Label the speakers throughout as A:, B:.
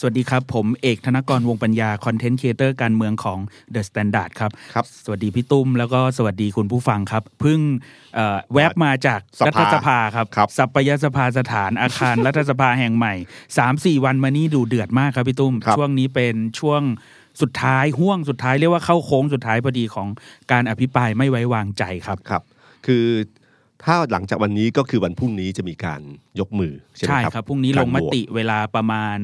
A: สวัสดีครับ ผมเอกธนกรวงปัญญาคอนเทนต์ครีเอเตอร์การเมืองของ The Standard ครับ
B: ครับ
A: สวัสดีพี่ตุ้ม แล้วก็สวัสดีคุณผู้ฟังครับเพิ่งเอ่อแวบมาจาก
B: สภา
A: รัฐสภาครับ
B: ครับ
A: สัปยสภาสถานอาคารรัฐสภาแห่งใหม่ 3-4 วันมานี่ดูเดือดมากครับพี่ตุ้ม
B: ครับ
A: ช่วงนี้เป็นช่วงสุดท้ายห่วงสุดท้ายเรียกว่าเข้าโค้งสุดท้ายพอดีของการอภิปรายไม่ไว้วางใจครับ
B: ครับ คือถ้าหลังจากวันนี้ก็คือวันพรุ่งนี้จะมีการยกมือใช่ไหม
A: ใช่
B: ครับ
A: ครับพรุ่งนี้ลงมติเวลาประมาณ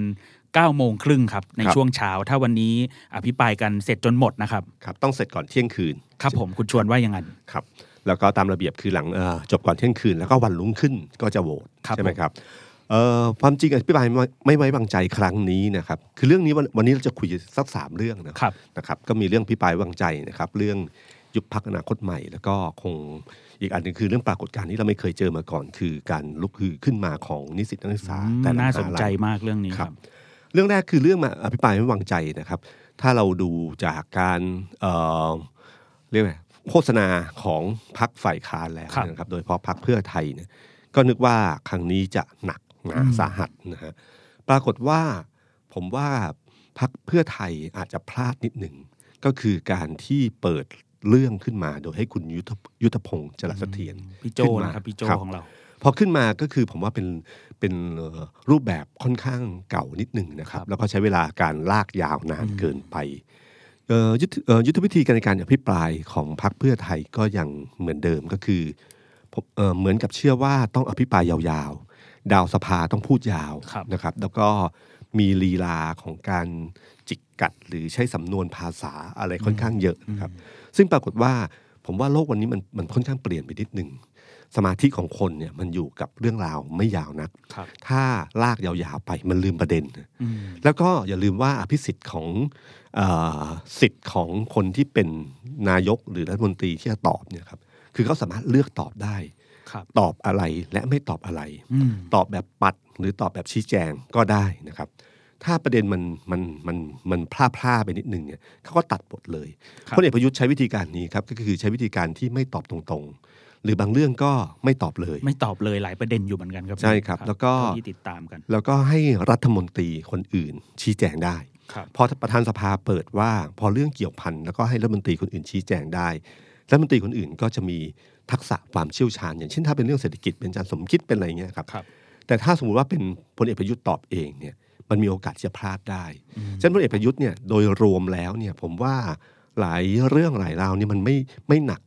A: 9โมงครึ่งครับใน
B: ครับ
A: ช่วงเช้า ถ้าวันนี้อภิปรายกันเสร็จจนหมดนะครับ
B: ครับต้องเสร็จก่อนเที่ยงคืน
A: ครับผมคุณชวนว่ายังไง
B: ครับแล้วก็ตามระเบียบคือหลังเอ่อจบก่อนเที่ยงคืน แล้วก็วันรุ่งขึ้นก็จะโหวต
A: ครับ
B: ใช่ไหมครับเอ่อความจริงอภิปรายไม่ไม่ไว้วางใจครั้งนี้นะครับคือเรื่องนี้วันวันนี้เราจะคุยสักสามเรื่องนะครับนะครับ ก็มีเรื่องอภิปรายวางใจนะครับ เรื่องยุบพักอนาคตใหม่ แล้วก็คงอีกอันหนึงคือเรื่องปรากฏการณ์ที่เราไม่เคยเจอมาก่อน คือการลุกฮือขึ้นมาของนิสิตนักศึกษา
A: อืม
B: แต่ละ
A: น่าสนใจ
B: มหลัย
A: มากเรื่องนี้
B: ค
A: ค
B: รั
A: รับบ
B: เรื่องแรกคือเรื่องมาอภิปรายไม่วางใจนะครับ ถ้าเราดูจากการเอ่อเรียกว่าโฆษณาของพักฝ่ายค้านแล้ว
A: ครับ
B: นะครับ โดยเฉพาะพักเพื่อไทยเนี่ยก็นึกว่าครั้งนี้จะหนักหนาสาหัสนะฮะปรากฏว่าผมว่าพักเพื่อไทยอาจจะพลาดนิดหนึ่ง ก็คือการที่เปิดเรื่องขึ้นมาโดยให้คุณยุทธยุทธพงศ์จรัสเสถียร
A: พี่โจ
B: ขึ้นมา
A: นะครับพี่โจ
B: ครับ
A: ของเรา
B: พอขึ้นมาก็คือผมว่าเป็น เป็นเอ่อรูปแบบค่อนข้างเก่านิดหนึ่งนะครับ แล้วก็ใช้เวลาการลากยาวนานเกินไปเอ่อยุทธเอ่อยุทธวิธีการในการอภิปรายของพรรคเพื่อไทยก็ยังเหมือนเดิมก็คือผมเอ่อเหมือนกับเชื่อว่าต้องอภิปรายยาวๆ ดาวสภาต้องพูดยาว
A: ครับ
B: นะครับ แล้วก็มีลีลาของการจิกกัดหรือใช้สำนวนภาษาอะไรค่อนข้างเยอะนะครับ ซึ่งปรากฏว่าผมว่าโลกวันนี้มันมันค่อนข้างเปลี่ยนไปนิดหนึ่ง สมาธิของคนเนี่ยมันอยู่กับเรื่องราวไม่ยาวนัก
A: ครับ
B: ถ้าลากยาวๆไปมันลืมประเด็น
A: อืม
B: แล้วก็อย่าลืมว่าอภิสิทธิ์ของเออสิทธิ์ของคนที่เป็นนายกหรือรัฐมนตรีที่จะตอบเนี่ยครับคือเขาสามารถเลือกตอบได้
A: ครับ
B: ตอบอะไรและไม่ตอบอะไร
A: อืม
B: ตอบแบบปัดหรือตอบแบบชี้แจงก็ได้นะครับ ถ้าประเด็นมันมันมันมันพลาดพลาดไปนิดนึงเนี่ยเขาก็ตัดบทเลย
A: ครับ
B: พลเอกประยุทธ์ใช้วิธีการนี้ครับก็คือใช้วิธีการที่ไม่ตอบตรงๆ หรือบางเรื่องก็ไม่ตอบเลย
A: ไม่ตอบเลยหลายประเด็นอยู่เหมือนกันครับ
B: ใช่ครับ แล้วก็
A: เท่าที่ติดตามกัน
B: แล้วก็ให้รัฐมนตรีคนอื่นชี้แจงได้
A: ครับ
B: พอประธานสภาเปิดว่าพอเรื่องเกี่ยวพันแล้วก็ให้รัฐมนตรีคนอื่นชี้แจงได้รัฐมนตรีคนอื่นก็จะมีทักษะความเชี่ยวชาญ อย่างเช่นถ้าเป็นเรื่องเศรษฐกิจเป็นอาจารย์สมคิดเป็นอะไรเงี้ยครับ
A: ครับ
B: แต่ถ้าสมมติว่าเป็นพลเอกประยุทธ์ตอบเองเนี่ยมันมีโอกาสที่จะพลาดได้ฉะนั้นพลเอกประยุทธ์เนี่ยโดยรวมแล้วเนี่ยผมว่าหลายเรื่องหลายราวเนี่ยมันไม่ไม่หนัก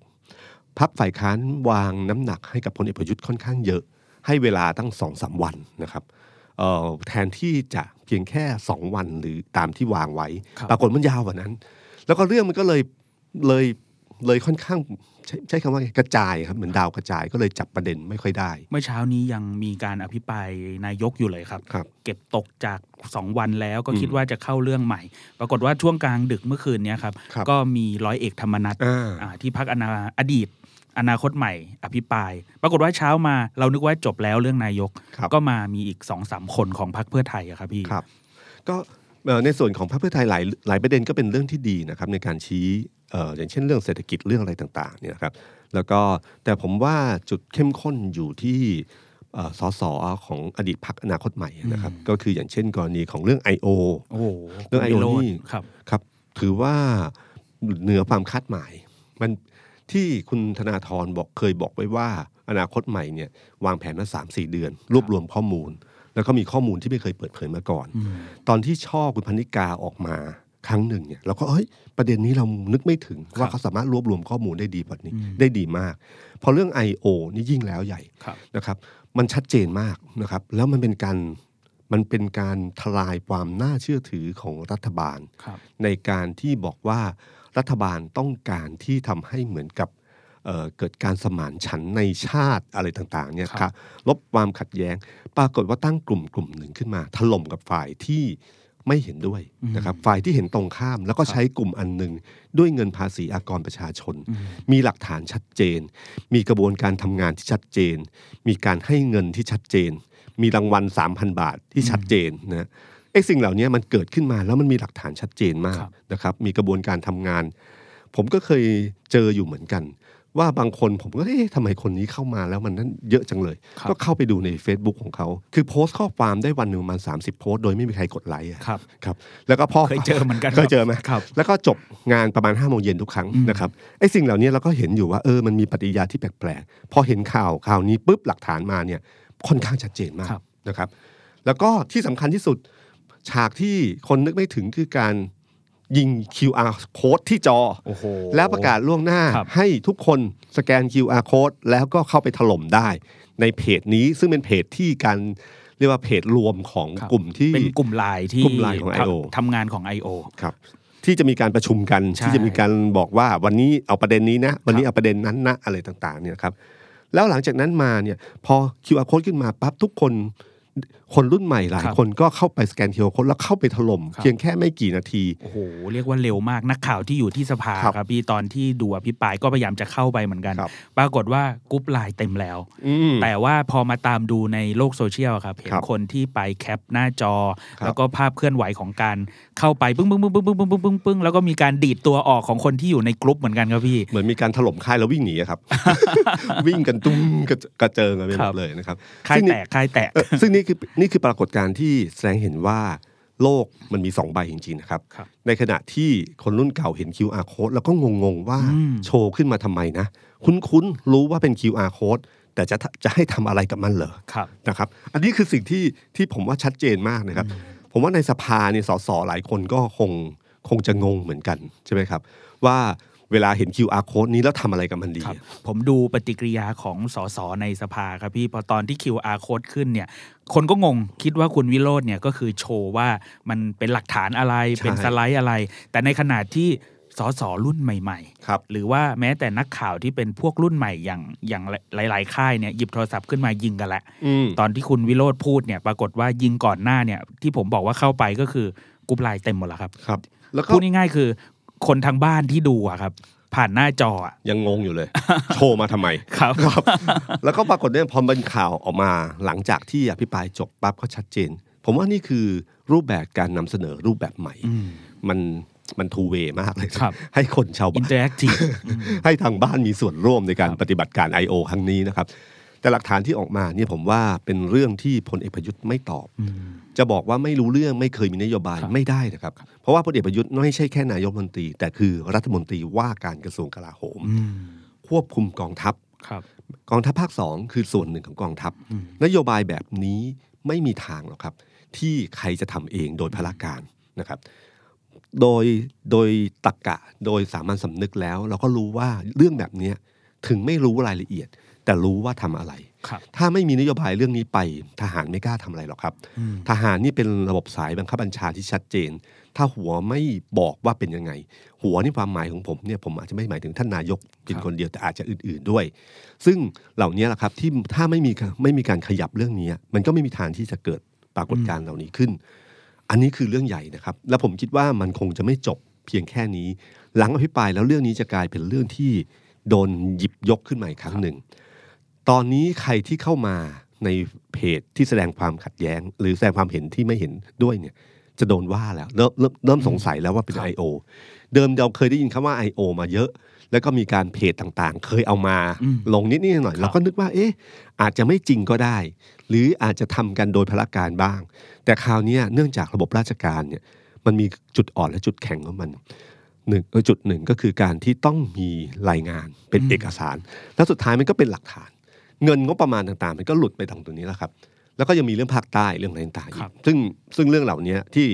B: พักฝ่ายค้านวางน้ำหนักให้กับพลเอกประยุทธ์ค่อนข้างเยอะ ให้เวลาตั้งสองสามวันนะครับเอ่อแทนที่จะเพียงแค่สองวันหรือตามที่วางไว้
A: ครับ
B: ปรากฏมันยาวกว่านั้น แล้วก็เรื่องมันก็เลยเลยเลยค่อนข้างใช้ใช้คำว่าไงกระจายครับเหมือนดาวกระจายก็เลยจับประเด็นไม่ค่อยได้
A: เมื่อเช้านี้ยังมีการอภิปรายนายกอยู่เลยครับ
B: ครับ
A: เก็บตกจากสองวันแล้วก็
B: อืม
A: คิดว่าจะเข้าเรื่องใหม่ ปรากฏว่าช่วงกลางดึกเมื่อคืนเนี้ยครับ
B: ครับ
A: ก็มีร้อยเอกธรรมนัฐ
B: อ่า
A: อ่าที่พักอนาอดีต อนาคตใหม่ อภิปราย ปรากฏว่าเช้ามาเรานึกว่าจบแล้วเรื่องนายก
B: ครับ
A: ก็มามีอีกสองสามคนของพรรคเพื่อไทยอะครับพี่
B: ครับ ก็เอ่อในส่วนของพรรคเพื่อไทยหลายหลายประเด็นก็เป็นเรื่องที่ดีนะครับในการชี้เอ่ออย่างเช่นเรื่องเศรษฐกิจเรื่องอะไรต่างๆเนี่ยนะครับแล้วก็แต่ผมว่าจุดเข้มข้นอยู่ที่เอ่อสสของอดีตพรรคอนาคตใหม่นะครับ ก็คืออย่างเช่นกรณีของเรื่อง I.O.
A: โอ้โห
B: เรื่อง I.O.
A: วิโรจ
B: นี่
A: ครับ
B: ครับ ถือว่าเหนือความคาดหมาย มัน ที่คุณธนาธรบอกเคยบอกไว้ว่า อนาคตใหม่เนี่ยวางแผนมาสามสี่เดือน รวบรวมข้อมูล แล้วก็มีข้อมูลที่ไม่เคยเปิดเผยมาก่อน ตอนที่ช่อคุณพันิกาออกมาครั้งหนึ่งเนี่ยเราก็เฮ้ยประเด็นนี้เรานึกไม่ถึงว่าเขาสามารถรวบรวมข้อมูลได้ดีแบบนี้ได้ดีมาก พอเรื่อง I.O. นี่ยิ่งแล้วใหญ่
A: ครับ
B: นะครับมันชัดเจนมากนะครับแล้วมันเป็นการมันเป็นการทลายความน่าเชื่อถือของรัฐบาล
A: ครับ
B: ในการที่บอกว่า รัฐบาลต้องการที่ทำให้เหมือนกับเอ่อเกิดการสมานฉันท์ในชาติอะไรต่างๆเนี่ย
A: ครับ
B: ครับลบความขัดแย้ง ปรากฏว่าตั้งกลุ่มกลุ่มหนึ่งขึ้นมา ถล่มกับฝ่ายที่ไม่เห็นด้วยนะครับฝ่ายที่เห็นตรงข้าม แล้วก็ใช้กลุ่มอันหนึ่งด้วยเงินภาษีอากรประชาชน มีหลักฐานชัดเจน มีกระบวนการทำงานที่ชัดเจน มีการให้เงินที่ชัดเจน มีรางวัล 3,000 บาทที่ชัดเจนนะ ไอ้สิ่งเหล่านี้มันเกิดขึ้นมาแล้วมันมีหลักฐานชัดเจนมาก
A: ครับ
B: นะครับ มีกระบวนการทำงาน ผมก็เคยเจออยู่เหมือนกัน ว่าบางคนผมก็เอ๊ะทำไมคนนี้เข้ามาแล้วมันนั้นเยอะจังเลย
A: ครับ
B: ก็เข้าไปดูใน Facebook ของเขา คือโพสต์ข้อความได้วันหนึ่งประมาณ30โพสต์โดยไม่มีใครกดไลค์อะ
A: ครับ
B: ครับแล้วก็พอ
A: เคยเจอเหมือนกัน
B: เคยเจอไหม
A: ครับ
B: แล้วก็จบงานประมาณ5้าโมงเย็นทุกครั้ง
A: อืม
B: นะครับไอ้สิ่งเหล่านี้เราก็เห็นอยู่ว่าเออมันมีปฏิกิริยาที่แปลกๆพอเห็นข่าวข่าวนี้ปุ๊บหลักฐานมาเนี่ยค่อนข้างชัดเจนมาก
A: ครับ
B: นะครับ แล้วก็ที่สำคัญที่สุด ฉากที่คนนึกไม่ถึงคือการยิง QR code ที่จอ
A: โอ้โห
B: แล้วประกาศล่วงหน้า
A: ครับ
B: ให้ทุกคนสแกน QR code แล้วก็เข้าไปถล่มได้ ในเพจนี้ซึ่งเป็นเพจที่การเรียกว่าเพจรวมของ
A: ครับ
B: กลุ่มที่
A: เป็นกลุ่มไลน์ที่
B: กลุ่มไลน์ของ IO
A: ทำงานของ I.O.
B: ครับที่จะมีการประชุมกัน
A: ใช่
B: ที่จะมีการบอกว่าวันนี้เอาประเด็นนี้นะ วันนี้เอาประเด็นนั้นนะอะไรต่างๆเนี่ยครับแล้วหลังจากนั้นมาเนี่ยพอ QR code ขึ้นมาปั๊บทุกคน คนรุ่นใหม่หลาย
A: ครับ
B: คนก็เข้าไปสแกน QR code แล้วเข้าไปถล่ม
A: ครับ
B: เพียงแค่ไม่กี่นาที
A: โอ้โหเรียกว่าเร็วมากนักข่าวที่อยู่ที่สภา
B: ครับ
A: ครับพี่ตอนที่ดูอภิปรายก็พยายามจะเข้าไปเหมือนกัน
B: ครับ
A: ปรากฏว่ากรุ๊ปไลน์เต็มแล้ว
B: อืม
A: แต่ว่าพอมาตามดูในโลกโซเชียลครับเห็น
B: ครับ
A: คนที่ไปแคปหน้าจอ
B: ครับ
A: แล้วก็ภาพเคลื่อนไหวของการเข้าไปปึ้งปึ้งปึ้งปึ้งปึ้งปึ้งปึ้งปึ้งปึ้งแล้วก็มีการดีดตัวออกของคนที่อยู่ในกรุ๊ปเหมือนกันครับพี่
B: เหมือนมีการถล่มค่ายแล้ววิ่งหนีอะครับวิ่งกันตุ้มกระกระเจิงกันไปห
A: ค
B: ม
A: รับ
B: ดเลยนะครับ
A: ค่าย
B: ซึ่ง
A: แต
B: นี่
A: กค่ายแตก
B: เอ่อซึ่งนี่คือนี่คือปรากฏการณ์ที่แสดงเห็นว่าโลกมันมีสองใบจริงๆนะครับ
A: ครับ
B: ในขณะที่คนรุ่นเก่าเห็น QR code แล้วก็งงๆว่า
A: อืม
B: โชว์ขึ้นมาทำไมนะ คุ้นๆรู้ว่าเป็น QR code แต่จะจะให้ทำอะไรกับมันเหรอ
A: ครับ
B: นะครับ อันนี้คือสิ่งที่ที่ผมว่าชัดเจนมากนะครับ ผมว่าในสภาเนี่ยสสหลายคนก็คงคงจะงงเหมือนกันใช่ไหมครับ ว่าเวลาเห็น QR code นี้แล้วทำอะไรกับมันดี
A: ครับผมดูปฏิกิริยาของสสในสภาครับพี่พอตอนที่ QR code ขึ้นเนี่ย คนก็งงคิดว่าคุณวิโรจน์เนี่ยก็คือโชว์ว่ามันเป็นหลักฐานอะไร
B: ใช่
A: เป็นสไลด์อะไร แต่ในขณะที่สสรุ่นใหม่
B: ครับ
A: ๆหรือว่าแม้แต่นักข่าวที่เป็นพวกรุ่นใหม่อย่างอย่างหลาย ๆ ค่ายเนี่ยหยิบโทรศัพท์ขึ้นมายิงกันละ
B: อืม
A: ตอนที่คุณวิโรธพูดเนี่ยปรากฏว่ายิงก่อนหน้าเนี่ยที่ผมบอกว่าเข้าไปก็คือกรุ๊ปไลน์เต็มหมดแล้วครับ
B: ครับ แล้วก็
A: พูดง่ายๆคือ คนทางบ้านที่ดูอะครับ ผ่านหน้าจออะ
B: ยังงงอยู่เลย โชว์มาทำไม
A: ครับ
B: ครับ แล้วก็ปรากฏเนี่ยพอเป็นข่าวออกมาหลังจากที่อภิปรายจบปั๊บก็ชัดเจน ผมว่านี่คือรูปแบบการนำเสนอรูปแบบใหม่
A: อืม
B: มันมัน two-way มากเลย
A: ครับ
B: ให้คนชาวบ้าน
A: interactive
B: ให้ทางบ้านมีส่วนร่วมในการ
A: ครับ
B: ปฏิบัติการ I.O. ครั้งนี้นะครับ แต่หลักฐานที่ออกมาเนี่ยผมว่าเป็นเรื่องที่พลเอกประยุทธ์ไม่ตอบ จะบอกว่าไม่รู้เรื่องไม่เคยมีนโยบาย
A: ครับ
B: ไม่ได้นะครับ เพราะว่าพลเอกประยุทธ์ไม่ใช่แค่นายกรัฐมนตรี แต่คือรัฐมนตรีว่าการกระทรวงกลาโหม
A: อืม
B: ควบคุมกองทัพ
A: ครับ
B: กองทัพภาคสองคือส่วนหนึ่งของกองทัพ
A: อืม
B: นโยบายแบบนี้ไม่มีทางหรอกครับ ที่ใครจะทำเองโดยพละการนะครับ โดยโดยตักกะโดยสามัญสำนึกแล้ว เราก็รู้ว่าเรื่องแบบเนี้ยถึงไม่รู้รายละเอียด แต่รู้ว่าทำอะไร
A: ครับ
B: ถ้าไม่มีนโยบายเรื่องนี้ไป ทหารไม่กล้าทำอะไรหรอกครับ
A: อืม
B: ทหารนี่เป็นระบบสายบังคับบัญชาที่ชัดเจน ถ้าหัวไม่บอกว่าเป็นยังไง หัวนี่ความหมายของผมเนี่ยผมอาจจะไม่หมายถึงท่านนายกเป็น
A: ครับ
B: คนเดียวแต่อาจจะอื่น ๆด้วย ซึ่งเหล่านี้แหละครับที่ถ้าไม่มีไม่มีการขยับเรื่องนี้ มันก็ไม่มีทางที่จะเกิดปรากฏการณ์เหล่านี้ขึ้น อันนี้คือเรื่องใหญ่นะครับ และผมคิดว่ามันคงจะไม่จบเพียงแค่นี้ หลังอภิปรายแล้วเรื่องนี้จะกลายเป็นเรื่องที่โดนหยิบยกขึ้นมาอีกครั้งหนึ่ง ตอนนี้ใครที่เข้ามาในเพจที่แสดงความขัดแย้ง หรือแสดงความเห็นที่ไม่เห็นด้วยเนี่ย จะโดนว่าแล้วเริ่มเริ่มเริ่มสงสัยแล้วว่าเป็น
A: ครับ
B: I.O. เดิมเราเคยได้ยินคำว่า I.O. มาเยอะ แล้วก็มีการเพจต่างๆ เคยเอามา
A: อืม
B: ลงนิดๆหน่อยๆ
A: ครับ
B: เราก็นึกว่า เอ๊ะ อาจจะไม่จริงก็ได้ หรืออาจจะทำกันโดยพละการบ้าง แต่คราวเนี้ยเนื่องจากระบบราชการเนี่ย มันมีจุดอ่อนและจุดแข็งของมันหนึ่งเออจุดหนึ่งก็คือการที่ต้องมีรายงานเป็น
A: อืม
B: เอกสาร แล้วสุดท้ายมันก็เป็นหลักฐาน เงินงบประมาณต่างๆ มันก็หลุดไปตรงตรงนี้แล้วครับ แล้วก็ยังมีเรื่องภาคใต้เรื่องอะไรต่างๆอี
A: ครั
B: ก
A: บ
B: ซึ่งซึ่งเรื่องเหล่านี้ที่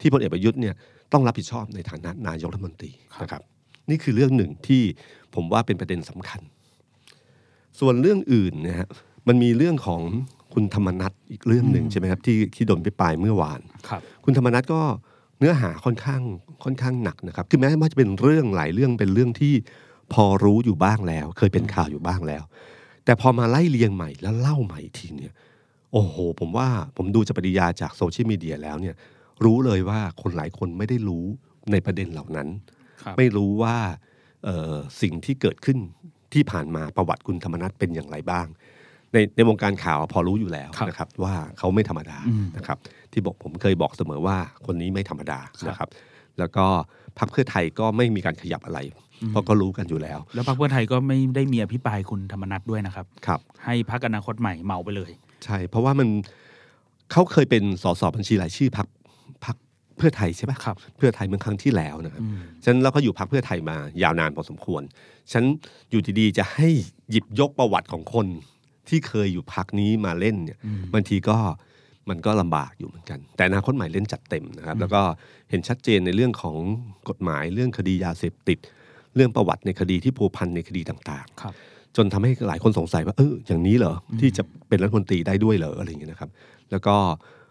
B: ที่พลเอกประยุทธ์เนี่ยต้องรับผิดชอบในฐานะนายกรัฐมนตรีนะครับ นี่คือเรื่องหนึ่งที่ผมว่าเป็นประเด็นสำคัญ ส่วนเรื่องอื่นเนะฮะมันมีเรื่องของคุณธรรมนัทอีกเรื่องหนึ่งใช่ไหมครับที่ที่โดนไปปลายเมื่อวาน
A: ครับ
B: คุณธรรมนัทก็เนื้อหาค่อนข้างค่อนข้างหนักนะครับ คือแม้ว่าจะเป็นเรื่องหลายเรื่องเป็นเรื่องที่พอรู้อยู่บ้างแล้ว เคยเป็นข่าวอยู่บ้างแล้ว แต่พอมาไล่เรียงใหม่แล้วเล่าใหม่อีกทีเนี่ยโอ้โห ผมว่าผมดูจากปฏิกิริยาจากโซเชียลมีเดียแล้วเนี่ยรู้เลยว่าคนหลายคนไม่ได้รู้ในประเด็นเหล่านั้น
A: ครับ
B: ไม่รู้ว่าเอ่อสิ่งที่เกิดขึ้นที่ผ่านมาประวัติคุณธรรมนัฐเป็นอย่างไรบ้าง ในในวงการข่าวพอรู้อยู่แล้ว
A: ครับ
B: นะครับ ว่าเขาไม่ธรรมดา
A: อืม
B: นะครับ ที่บอกผมเคยบอกเสมอว่าคนนี้ไม่ธรรมดา
A: ครับ
B: นะครับ แล้วก็พรรคเพื่อไทยก็ไม่มีการขยับอะไร เพราะก็รู้กันอยู่แล้ว
A: แล้วพรรคเพื่อไทยก็ไม่ได้มีอภิปรายคุณธรรมนัฐด้วยนะครับ
B: ครับ
A: ให้พรรคอนาคตใหม่เมาไปเลย
B: ใช่ เพราะว่ามันเขาเคยเป็นสสบัญชีรายชื่อพรรคพรรคเพื่อไทยใช่ปะ
A: ครับ
B: เพื่อไทยเมื่อครั้งที่แล้วนะครับ
A: อืม
B: ฉะนันเราก็อยู่พรรคเพื่อไทยมายาวนานพอสมควร ฉันอยู่ดีๆจะให้หยิบยกประวัติของคนที่เคยอยู่พรรคนี้มาเล่นเนี่ย
A: อืม
B: บางทีก็มันก็ลำบากอยู่เหมือนกัน แต่อนาคตใหม่เล่นจัดเต็มนะครับ แล้วก็เห็นชัดเจนในเรื่องของกฎหมายเรื่องคดียาเสพติด เรื่องประวัติในคดีที่พัวพันในคดีต่าง
A: ครับ
B: ๆจนทำให้หลายคนสงสัยว่าเอออย่างนี้เหรอที่จะเป็นรัฐมนตรีได้ด้วยเหรออะไรอย่างเงี้ยนะครับ แล้วก็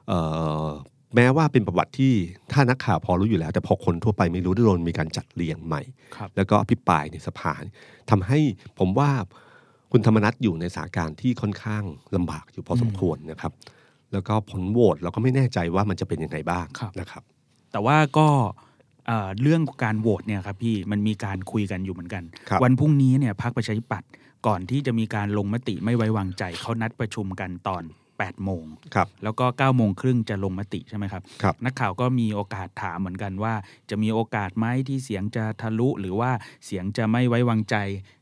B: เอ่อแม้ว่าเป็นประวัติที่ถ้านักข่าวพอรู้อยู่แล้ว แต่พอคนทั่วไปไม่รู้ได้โดนมีการจัดเรียงใหม่
A: ครับ
B: แล้วก็อภิปรายในสภาทำให้ผมว่าคุณธรรมนัฐอยู่ในสถานการณ์ที่ค่อนข้างลำบากอยู่พอสมควรนะครับ แล้วก็ผลโหวตเราก็ไม่แน่ใจว่ามันจะเป็นยังไงบ้าง
A: ครับ
B: นะครับ
A: แต่ว่าก็ เอ่อเรื่องการโหวตเนี่ยครับพี่มันมีการคุยกันอยู่เหมือนกัน
B: ครับ
A: วันพรุ่งนี้เนี่ยพรรคประชาธิปัตย์ก่อนที่จะมีการลงมติไม่ไว้วางใจเขานัดประชุมกันตอน8โมง
B: ครับ
A: แล้วก็9โมงครึ่งจะลงมติใช่ไหมครับ
B: ครับ
A: นักข่าวก็มีโอกาสถามเหมือนกันว่า จะมีโอกาสไหมที่เสียงจะทะลุหรือว่าเสียงจะไม่ไว้วางใจ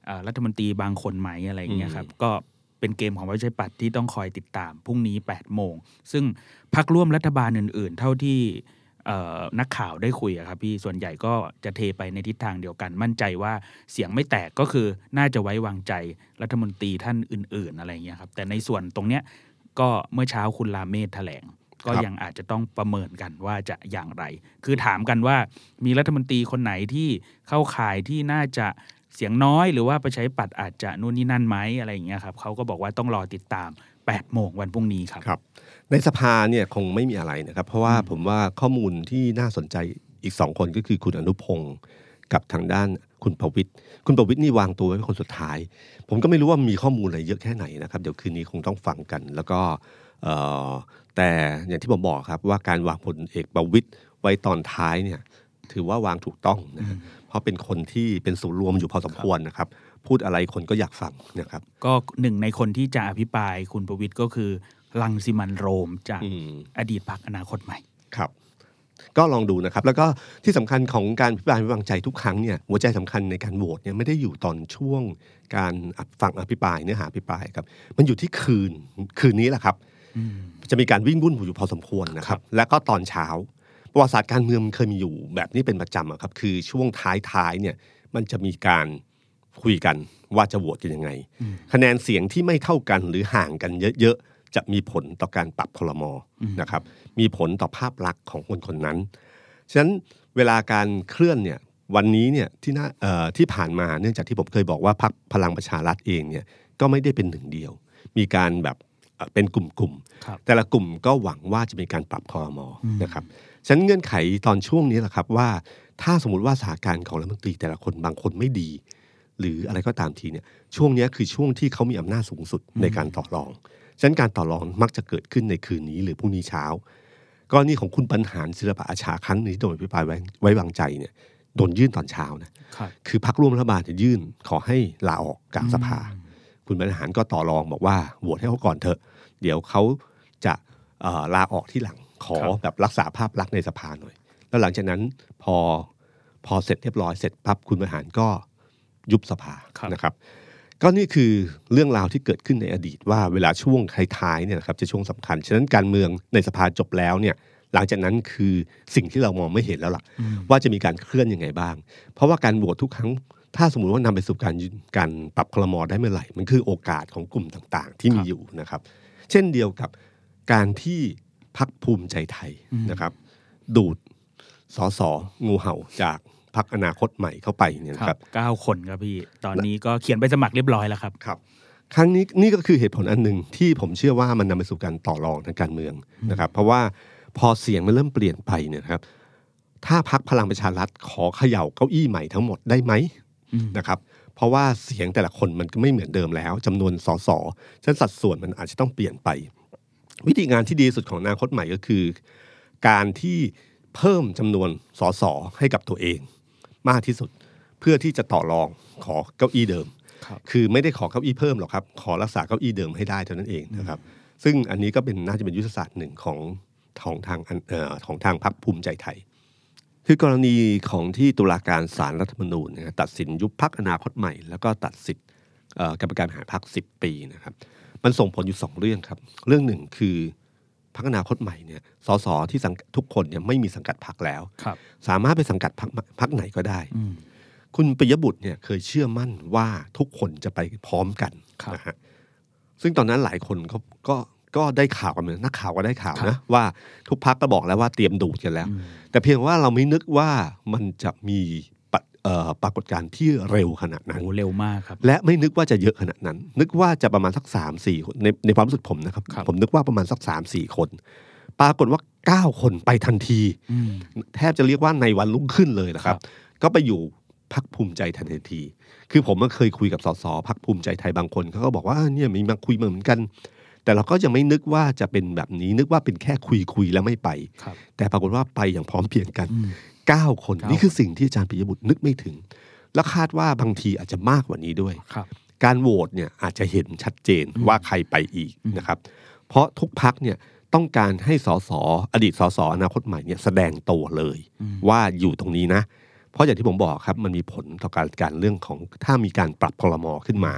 A: เอ่อรัฐมนตรีบางคนไหมอะไรอย่างเงี้ยครับก็เป็นเกมของประชาธิปัตย์ที่ต้องคอยติดตามพรุ่งนี้8โมงซึ่งพักร่วมรัฐบาลอื่น ๆ เท่าที่เอ่อ นักข่าวได้คุยอะครับพี่ส่วนใหญ่ก็จะเทไปในทิศทางเดียวกัน มั่นใจว่าเสียงไม่แตกก็คือน่าจะไว้วางใจรัฐมนตรีท่านอื่น ๆ อะไรอย่างเงี้ยครับ แต่ในส่วนตรงเนี้ยก็เมื่อเช้าคุณลาเมศแถลง ก็
B: ครับ
A: ยังอาจจะต้องประเมินกันว่าจะอย่างไร คือถามกันว่ามีรัฐมนตรีคนไหนที่เข้าข่ายที่น่าจะเสียงน้อยหรือว่าประชาธิปัตย์อาจจะนู่นนี่นั่นไหมอะไรอย่างเงี้ยครับเขาก็บอกว่าต้องรอติดตาม 8 โมงวันพรุ่งนี้ครับ
B: ครับ ในสภาเนี่ยคงไม่มีอะไรนะครับ เพราะว่าผมว่าข้อมูลที่น่าสนใจอีกสองคนก็คือคุณอนุพงศ์กับทางด้านคุณประวิทย์คุณประวิทย์นี่วางตัวไว้เป็นคนสุดท้าย ผมก็ไม่รู้ว่ามีข้อมูลอะไรเยอะแค่ไหนนะครับ เดี๋ยวคืนนี้คงต้องฟังกัน แล้วก็เอ่อแต่อย่างที่ผมบอกครับว่าการวางพลเอกประวิทย์ไว้ตอนท้ายเนี่ยถือว่าวางถูกต้องนะฮะเพราะเป็นคนที่เป็นศูนย์รวมอยู่พอสมควรนะครับ พูดอะไรคนก็อยากฟังนะครับ
A: ก็หนึ่งในคนที่จะอภิปรายคุณประวิทย์ก็คือลังสิมันโรมจาก
B: อืม
A: อดีตพรรคอนาคตใหม่
B: ครับ ก็ลองดูนะครับ แล้วก็ที่สำคัญของการพิพายไม่วางใจทุกครั้งเนี่ยหัวใจสำคัญในการโหวตเนี่ยไม่ได้อยู่ตอนช่วงการฟังอภิปรายเนื้อหาอภิปรายครับ มันอยู่ที่คืนคืนนี้แหละครับ
A: อืม
B: จะมีการวิ่งวุ่นอยู่พอสมควรนะครับ และก็ตอนเช้าประวัติศาสตร์การเมืองมันเคยมีอยู่แบบนี้เป็นประจำอะครับ คือช่วงท้ายๆเนี่ยมันจะมีการ คุยกันว่าจะโหวตกันยังไง คะแนนเสียงที่ไม่เท่ากันหรือห่างกันเยอะๆ จะมีผลต่อการปรับคลมนะครับ มีผลต่อภาพลักษณ์ของคนคนนั้น ฉะนั้นเวลาการเคลื่อนเนี่ยวันนี้เนี่ยที่น่าเอ่อที่ผ่านมาเนื่องจากที่ผมเคยบอกว่าพรรคพลังประชารัฐเองเนี่ยก็ไม่ได้เป็นหนึ่งเดียว มีการแบบเอ่อเป็นกลุ่มๆ
A: ครับ
B: แต่ละกลุ่มก็หวังว่าจะมีการปรับคอรมอนะครับฉะนั้นเงื่อนไขตอนช่วงนี้แหละครับว่า ถ้าสมมติว่าสถานการณ์ของรัฐมนตรีแต่ละคนบางคนไม่ดี หรืออะไรก็ตามทีเนี่ยช่วงนี้คือช่วงที่เขามีอำนาจสูงสุดในการต่อรอง ฉะนั้นการต่อรองมักจะเกิดขึ้นในคืนนี้หรือพรุ่งนี้เช้ากรณีของคุณบรรหารศิลปะอาชาครั้งนี้โดนอภิปรายไว้ไว้วางใจเนี่ยโดนยื่นตอนเช้านะ
A: ครับ
B: คือพักร่วมรัฐบาลจะยื่นขอให้ลาออกกลางสภา คุณบรรหารก็ต่อรองบอกว่าโหวตให้เขาก่อนเถอะ เดี๋ยวเขาจะเอ่อลาออกที่หลังขอ
A: ครับ
B: แบบรักษาภาพลักษณ์ในสภาหน่อย แล้วหลังจากนั้นพอพอเสร็จเรียบร้อยเสร็จปั๊บคุณบรรหารก็ ยุบสภานะครับ ก็นี่คือเรื่องราวที่เกิดขึ้นในอดีตว่าเวลาช่วงท้ายๆเนี่ยครับจะช่วงสำคัญ ฉะนั้นการเมืองในสภาจบแล้วเนี่ยหลังจากนั้นคือสิ่งที่เรามองไม่เห็นแล้วล่ะ ว่าจะมีการเคลื่อนยังไงบ้าง เพราะว่าการโหวตทุกครั้ง ถ้าสมมุติว่านำไปสู่การการปรับคลมอได้เมื่อไหร่ มันคือโอกาสของกลุ่มต่างๆ ที่มีอยู่นะครับ เช่นเดียวกับการที่พักภูมิใจไทยนะครับ ดูดสอสองูเห่าจาก พักอนาคตใหม่เข้าไปเนี่ย
A: ค
B: นะ
A: รั
B: ครับ
A: บเก้าคนครับพี่ ตอนนี้ก็เขียนไปสมัครเรียบร้อยแล้วครับ
B: ครับ ครั้งนี้นี่ก็คือเหตุผลอันหนึ่งที่ผมเชื่อว่ามันนำไปสู่การต่อรองทางการเมืองนะครับ เพราะว่าพอเสียงมันเริ่มเปลี่ยนไปเนี่ยนะครับ ถ้าพักพลังประชารัฐขอเขย่าเก้าอี้ใหม่ทั้งหมดได้ไหม
A: อืม
B: นะครับเพราะว่าเสียงแต่ละคนมันก็ไม่เหมือนเดิมแล้วจำนวนสสฉะนันสัดส่วนมันอาจจะต้องเปลี่ยนไป วิธีงานที่ดีที่สุดของอนาคตใหม่ก็คือ การที่เพิ่มจำนวนสสให้กับตัวเอง มากที่สุด เพื่อที่จะต่อรองขอเก้าอี้เดิม
A: ครับ
B: คือไม่ได้ขอเก้าอี้เพิ่มหรอกครับ ขอรักษาเก้าอี้เดิมให้ได้เท่านั้นเองนะครับ ซึ่งอันนี้ก็เป็นน่าจะเป็นยุทธศาสตร์หนึ่งของของทางอันเอ่อของทางพรรคภูมิใจไทย คือกรณีของที่ตุลาการศาลรัฐธรรมนูญนะครับตัดสินยุบพักอนาคตใหม่ แล้วก็ตัดสิทธิ์เอ่อกรรมการบริหารพักสิบปีนะครับ มันส่งผลอยู่สองเรื่องครับ เรื่องหนึ่งคือ พักอนาคตใหม่เนี่ยสสที่สังทุกคนเนี่ยไม่มีสังกัดพักแล้ว
A: ครับ
B: สามารถไปสังกัดพักพักไหนก็ได้
A: อืม
B: คุณปิยบุตรเนี่ยเคยเชื่อมั่นว่าทุกคนจะไปพร้อมกัน
A: ครับ
B: นะฮะซึ่งตอนนั้นหลายคนก็ก็ก็ได้ข่าวกันเหมือนนักข่าวก็ได้ข่าว
A: ครั
B: นะ
A: บ
B: ว่าทุกพักก็บอกแล้วว่าเตรียมดูดกันแล้ว
A: อืม
B: แต่เพียงว่าเราไม่นึกว่ามันจะมี ปะเอ่อปรากฏการณ์ที่เร็วขนาดนั้น
A: โอ้เร็วมากครับ
B: และไม่นึกว่าจะเยอะขนาดนั้น นึกว่าจะประมาณสักสามสี่คนในในความรู้สึกผมนะครับ
A: ครับ
B: ผมนึกว่าประมาณสักสามสี่คน ปรากฏว่าเก้าคนไปทันที
A: อืม
B: แทบจะเรียกว่าในวันรุ่งขึ้นเลยนะครับก็ไปอยู่พักภูมิใจไทยทันที คือผมก็เคยคุยกับสสพักภูมิใจไทยบางคนเขาก็บอกว่าเนี่ยมีมาคุยมาเหมือนกัน แต่เราก็ยังไม่นึกว่าจะเป็นแบบนี้นึกว่าเป็นแค่คุยคุยแล้วไม่ไป
A: ครับ
B: แต่ปรากฏว่าไปอย่างพร้อมเพรียงกัน
A: อืม
B: เก้าคน
A: เก้า
B: นี่คือสิ่งที่อาจารย์ปิยบุตรนึกไม่ถึง แล้วคาดว่าบางทีอาจจะมากกว่านี้ด้วย
A: ครับ
B: การโหวตเนี่ยอาจจะเห็นชัดเจน
A: อืม
B: ว่าใครไปอีก
A: อืม
B: นะครับ เพราะทุกพักเนี่ยต้องการให้สสอดีตสสอนาคตใหม่เนี่ยแสดงตัวเลย
A: อืม
B: ว่าอยู่ตรงนี้นะ เพราะอย่างที่ผมบอกครับมันมีผลต่อการการเรื่องของถ้ามีการปรับพลมขึ้นมา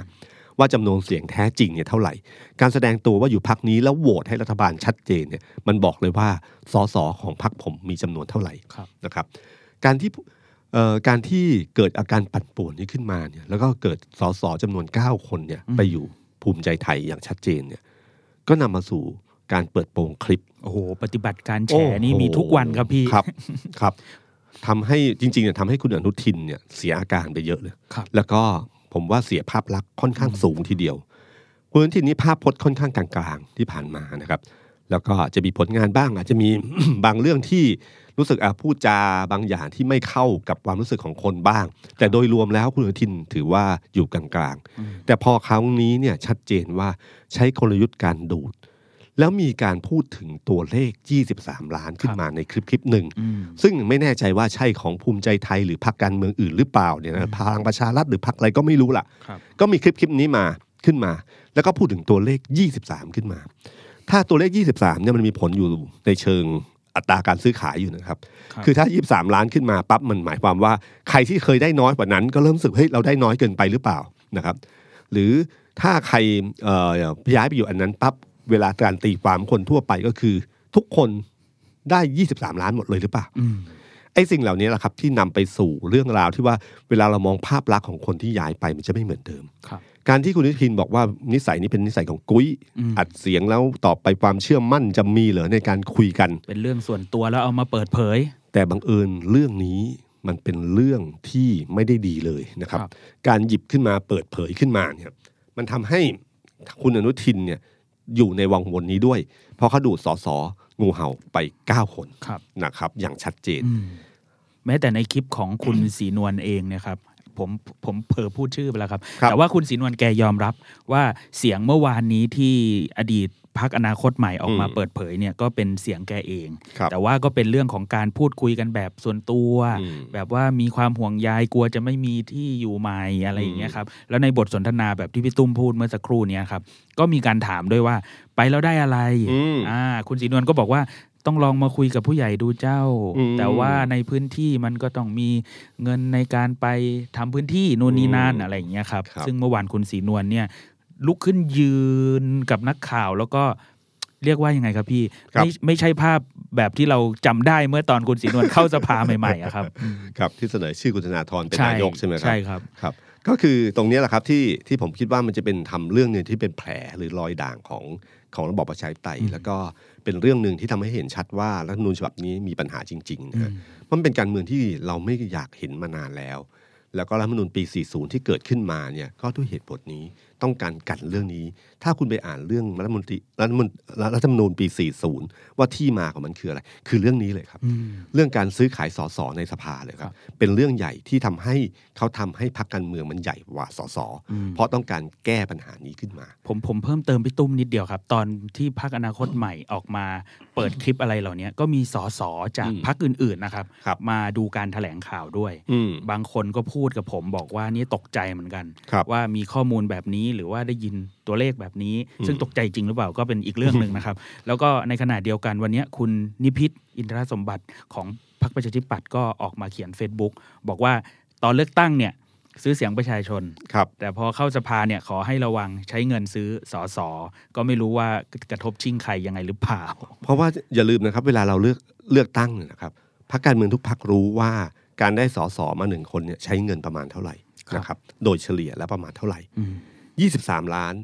B: ว่าจำนวนเสียงแท้จริงเนี่ยเท่าไหร่ การแสดงตัวว่าอยู่พักนี้แล้วโหวตให้รัฐบาลชัดเจนเนี่ยมันบอกเลยว่าสสของพักผมมีจำนวนเท่าไหร่
A: ครับ
B: นะครับการที่เอ่อการที่เกิดอาการปั่นป่วนนี้ขึ้นมาเนี่ยแล้วก็เกิดสสจำนวน 9 คนเนี่ย
A: อืม
B: ไปอยู่ภูมิใจไทยอย่างชัดเจนเนี่ยก็นำมาสู่การเปิดโปงคลิป
A: โอ้โหปฏิบัติการแฉ
B: โอ้โห
A: นี่มีทุกวันครับพี่
B: ครับครับทำให้จริงๆเนี่ยทำให้คุณอนุทินเนี่ยเสียอาการไปเยอะเลย
A: ครับ
B: แล้วก็ ผมว่าเสียภาพลักษณ์ค่อนข้างสูงทีเดียวคุณอนุทินนี้ภาพพจน์ค่อนข้างกลางๆที่ผ่านมานะครับ แล้วก็จะมีผลงานบ้าง อาจจะมีบางเรื่องที่รู้สึกอะพูดจาบางอย่างที่ไม่เข้ากับความรู้สึกของคนบ้าง แต่โดยรวมแล้วคุณอนุทินถือว่าอยู่กลางๆ
A: อืม
B: แต่พอครั้งนี้เนี่ยชัดเจนว่าใช้กลยุทธ์การดูด แล้วมีการพูดถึงตัวเลข 23 ล้านขึ้นมาในคลิปคลิปหนึ่ง
A: อืม
B: ซึ่งไม่แน่ใจว่าใช่ของภูมิใจไทยหรือพรรคการเมืองอื่นหรือเปล่าเนี่ยนะพลังประชารัฐหรือพรรคอะไรก็ไม่รู้ล่ะ
A: ครับ
B: ก็มีคลิปคลิปนี้มาขึ้นมา แล้วก็พูดถึงตัวเลข 23 ขึ้นมา ถ้าตัวเลข 23เนี่ยมันมีผลอยู่ในเชิงอัตราการซื้อขายอยู่นะครับ
A: ครับ
B: คือถ้า 23 ล้านขึ้นมาปั๊บมันหมายความว่าใครที่เคยได้น้อยกว่านั้น ก็เริ่มรู้สึกเฮ้ยเราได้น้อยเกินไปหรือเปล่านะครับ หรือถ้าใครเอ่อย้ายไปอยู่อันนั้นปั๊บ เวลาการตีความคนทั่วไปก็คือ ทุกคนได้ 23 ล้านหมดเลยหรือเปล่า
A: อืม
B: ไอ้สิ่งเหล่านี้แหละครับที่นำไปสู่เรื่องราวที่ว่าเวลาเรามองภาพลักษณ์ของคนที่ย้ายไปมันจะไม่เหมือนเดิม
A: ครับ
B: การที่คุณนิพินบอกว่านิสัยนี้เป็นนิสัยของกุ้ย
A: อืม
B: อัดเสียงแล้วต่อไปความเชื่อมั่นจะมีเหรอในการคุยกัน
A: เป็นเรื่องส่วนตัวแล้วเอามาเปิดเผย
B: แต่บังเอิญเรื่องนี้มันเป็นเรื่องที่ไม่ได้ดีเลยนะครับ
A: ครับ
B: การหยิบขึ้นมาเปิดเผยขึ้นมาเนี่ยมันทำให้คุณอนุทินเนี่ย อยู่ในวังวนนี้ด้วย เพราะเขาดูดสอสองูเห่าไป 9 คน
A: ครับ
B: นะครับ อย่างชัดเจน
A: อืมแม้แต่ในคลิปของคุณศรีนวลเองเนะครับผมผมเผลอพูดชื่อไปแล้วครับ
B: ครับ
A: แต่ว่าคุณศรีนวลแกยอมรับว่าเสียงเมื่อวานนี้ที่อดีต พักอนาคตใหม่ออกมา
B: อืม
A: เปิดเผยเนี่ยก็เป็นเสียงแกเอง
B: ครับ
A: แต่ว่าก็เป็นเรื่องของการพูดคุยกันแบบส่วนตัว
B: อืม
A: แบบว่ามีความห่วงใยกลัวจะไม่มีที่อยู่ใหม่อะไรอย่างเงี้ยครับแล้วในบทสนทนาแบบที่พี่ตุ้มพูดเมื่อสักครู่เนี้ยครับก็มีการถามด้วยว่าไปแล้วได้อะไร
B: อืม
A: อ่าคุณศรีนวลก็บอกว่าต้องลองมาคุยกับผู้ใหญ่ดูเจ้า
B: อืม
A: แต่ว่าในพื้นที่มันก็ต้องมีเงินในการไปทำพื้นที่นู่นนี่นั่น
B: อืม
A: อะไรอย่างเงี้ยครับ
B: ครับ
A: ซึ่งเมื่อวานคุณศรีนวลเนี่ย ลุกขึ้นยืนกับนักข่าวแล้วก็เรียกว่ายังไงครับพี่
B: ครับ
A: ไม่ไม่ใช่ภาพแบบที่เราจำได้เมื่อตอนคุณศรีนวลเข้าสภาใหม่ๆอะครับ
B: ครับที่เสนอชื่อคุณธนาธรเป็นนายกใช่ไหมครับ
A: ใช่ครับ
B: ครับ ก็คือตรงนี้แหละครับที่ที่ผมคิดว่ามันจะเป็นทำเรื่องหนึ่งที่เป็นแผลหรือรอยด่างของของระบอบประชาธิปไตย
A: อืม
B: แล้วก็เป็นเรื่องหนึ่งที่ทำให้เห็นชัดว่ารัฐธรรมนูญฉบับนี้มีปัญหาจริงๆนะฮะเพราะมันเป็นการเมืองที่เราไม่อยากเห็นมานานแล้ว แล้วก็รัฐธรรมนูญปี 40 ที่เกิดขึ้นมาเนี่ยก็ด้วยเหตุผลนี้ต้องการกันเรื่องนี้ ถ้าคุณไปอ่านเรื่องรัฐมนตรีรัฐมนรัฐธรรมนูญปี 40 ว่าที่มาของมันคืออะไร คือเรื่องนี้เลยครับ
A: อืม
B: เรื่องการซื้อขายสสในสภาเลยค
A: ครั
B: รับ
A: บ
B: เป็นเรื่องใหญ่ที่ทำให้เขาทำให้พรรคการเมืองมันใหญ่กว่าสส
A: อืม
B: เพราะต้องการแก้ปัญหานี้ขึ้นมา
A: ผมผมเพิ่มเติมพี่ตุ้มนิดเดียวครับ ตอนที่พักอนาคตใหม่ออกมาเปิดคลิปอะไรเหล่านี้ก็มีสสจาก
B: อืม
A: พักอื่นๆนะครับ
B: ครับ
A: มาดูการแถลงข่าวด้วย
B: อืม
A: บางคนก็พูดกับผมบอกว่านี่ตกใจเหมือนกัน
B: ครับ
A: ว่ามีข้อมูลแบบนี้หรือว่าได้ยินตัวเลขแบบนี้
B: อืม
A: ซึ่งตกใจจริงหรือเปล่าก็เป็นอีกเรื่องหนึ่งนะครับ แล้วก็ในขณะเดียวกันวันเนี้ยคุณนิพิษอินทรสมบัติของพรรคประชาธิปัตย์ก็ออกมาเขียน Facebook บอกว่าตอนเลือกตั้งเนี่ยซื้อเสียงประชาชน
B: ครับ
A: แต่พอเข้าสภาเนี่ยขอให้ระวังใช้เงินซื้อสอสอก็ไม่รู้ว่ากระทบชิงใครยังไงหรือเปล่า
B: เพราะว่าอย่าลืมนะครับ เวลาเราเลือกเลือกตั้งเนี่ยนะครับพรรคการเมืองทุกพรรครู้ว่าการได้สสมาหนึ่งคนเนี่ยใช้เงินประมาณเท่าไหร่
A: ครับ
B: นะครับ โดยเฉลี่ยแล้วประมาณเท่าไหร่
A: อืม
B: 23 ล้าน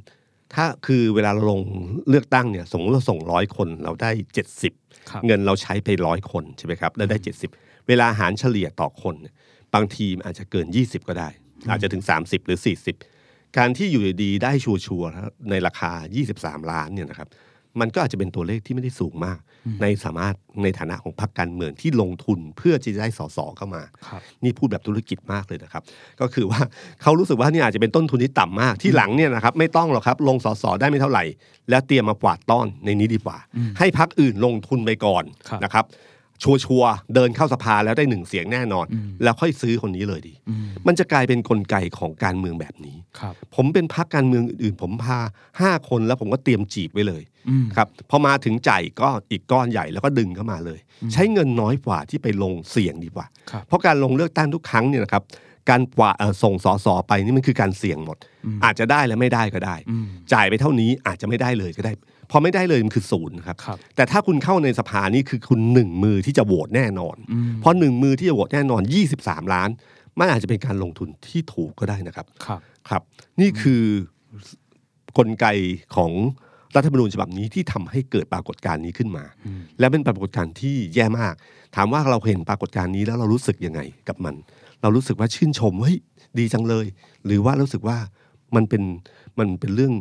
B: ถ้าคือเวลาเราลงเลือกตั้งเนี่ยสมมติเราส่งร้อยคนเราได้ 70
A: ครับ
B: เงินเราใช้ไปร้อยคนใช่ไหมครับแล้วได้ 70 เวลาหารเฉลี่ยต่อคนเนี่ยบางทีมันอาจจะเกิน 20 ก็ได้ อาจจะถึง 30 หรือ 40 การที่อยู่ดีๆได้ชัวร์ๆในราคา 23 ล้านเนี่ยนะครับ มันก็อาจจะเป็นตัวเลขที่ไม่ได้สูงมาก ในสามารถในฐานะของพรรคการเมืองที่ลงทุนเพื่อจะได้สสเข้ามา
A: ครับ
B: นี่พูดแบบธุรกิจมากเลยนะครับ ก็คือว่าเขารู้สึกว่านี่อาจจะเป็นต้นทุนที่ต่ำมากที่หลังเนี่ยนะครับไม่ต้องหรอกครับลงสสได้ไม่เท่าไหร่ แล้วเตรียมมากวาดต้อนในนี้ดีกว่า ให้พักอื่นลงทุนไปก่อน
A: ครับ
B: นะครับ ชัวร์ๆเดินเข้าสภาแล้วได้หนึ่งเสียงแน่นอน
A: อืม
B: แล้วค่อยซื้อคนนี้เลยดี
A: อืม
B: มันจะกลายเป็นกลไกของการเมืองแบบนี้
A: ครับ
B: ผมเป็นพักการเมืองอื่นๆผมพาห้าคนแล้วผมก็เตรียมจีบไว้เลย
A: อืม
B: ครับพอมาถึงจ่ายก็อีกก้อนใหญ่แล้วก็ดึงเข้ามาเลย ใช้เงินน้อยกว่าที่ไปลงเสี่ยงดีกว่า
A: ครับ
B: เพราะการลงเลือกตั้งทุกครั้งเนี่ยนะครับการกว่าเอ่อส่งสอสอไปนี่มันคือการเสี่ยงหมด อาจจะได้และไม่ได้ก็ได้
A: อืม
B: จ่ายไปเท่านี้อาจจะไม่ได้เลยก็ได้ พอไม่ได้เลยมันคือศูนย์นะครับ
A: ครับ
B: แต่ถ้าคุณเข้าในสภานี่คือคุณหนึ่งมือที่จะโหวตแน่นอน
A: อืม
B: เพราะหนึ่งมือที่จะโหวตแน่นอน 23 ล้านมันอาจจะเป็นการลงทุนที่ถูกก็ได้นะครับ
A: ครับ
B: ครับ นี่คือกลไกของรัฐธรรมนูญฉบับนี้ที่ทำให้เกิดปรากฏการณ์นี้ขึ้นมา
A: อืม
B: และเป็นปรากฏการณ์ที่แย่มาก ถามว่าเราเห็นปรากฏการณ์นี้แล้วเรารู้สึกยังไงกับมัน เรารู้สึกว่าชื่นชมเฮ้ยดีจังเลย หรือว่ารู้สึกว่ามันเป็นมันเป็นเรื่อง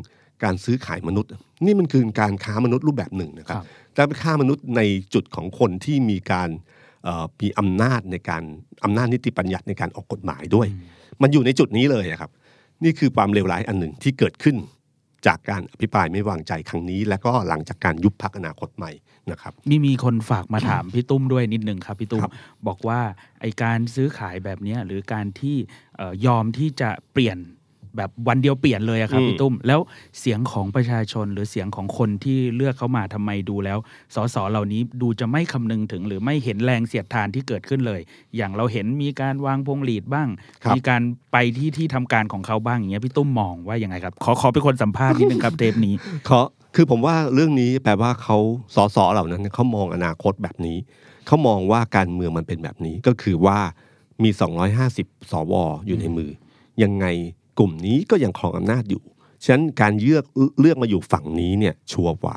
B: การซื้อขายมนุษย์ นี่มันคือการค้ามนุษย์รูปแบบหนึ่งนะครับ
A: ครับ
B: แต่เป็นค้ามนุษย์ในจุดของคนที่มีการเอ่อมีอำนาจในการอำนาจนิติบัญญัติในการออกกฎหมายด้วย มันอยู่ในจุดนี้เลยอะครับ นี่คือความเลวร้ายอันหนึ่งที่เกิดขึ้นจากการอภิปรายไม่วางใจครั้งนี้ และก็หลังจากการยุบพักอนาคตใหม่นะครับ
A: นี่มีคนฝากมาถามพี่ตุ้มด้วยนิดนึงครับพี่ตุ้ม
B: ครับ
A: บอกว่าไอการซื้อขายแบบเนี้ยหรือการที่เอ่อยอมที่จะเปลี่ยน แบบวันเดียวเปลี่ยนเลยอะครับ
B: อืม
A: พี่ตุ้ม แล้วเสียงของประชาชนหรือเสียงของคนที่เลือกเขามาทำไมดูแล้วสสเหล่านี้ดูจะไม่คำนึงถึง หรือไม่เห็นแรงเสียดทานที่เกิดขึ้นเลย อย่างเราเห็นมีการวางพวงหลีดบ้าง
B: ครับ
A: มีการไปที่ที่ทำการของเขาบ้างอย่างเงี้ยพี่ตุ้มมองว่ายังไงครับ ขอขอเป็นคนสัมภาษณ์นิดนึงครับเทปนี้
B: เขาคือผมว่าเรื่องนี้แปลว่าเขาสสเหล่านั้นเขามองอนาคตแบบนี้เขามองว่าการเมืองมันเป็นแบบนี้ก็คือว่ามี 250 สว อยู่ในมือ ยังไง กลุ่มนี้ก็ยังครองอำนาจอยู่ ฉะนั้นการเลือกเลือกมาอยู่ฝั่งนี้เนี่ยชัวร์กว่า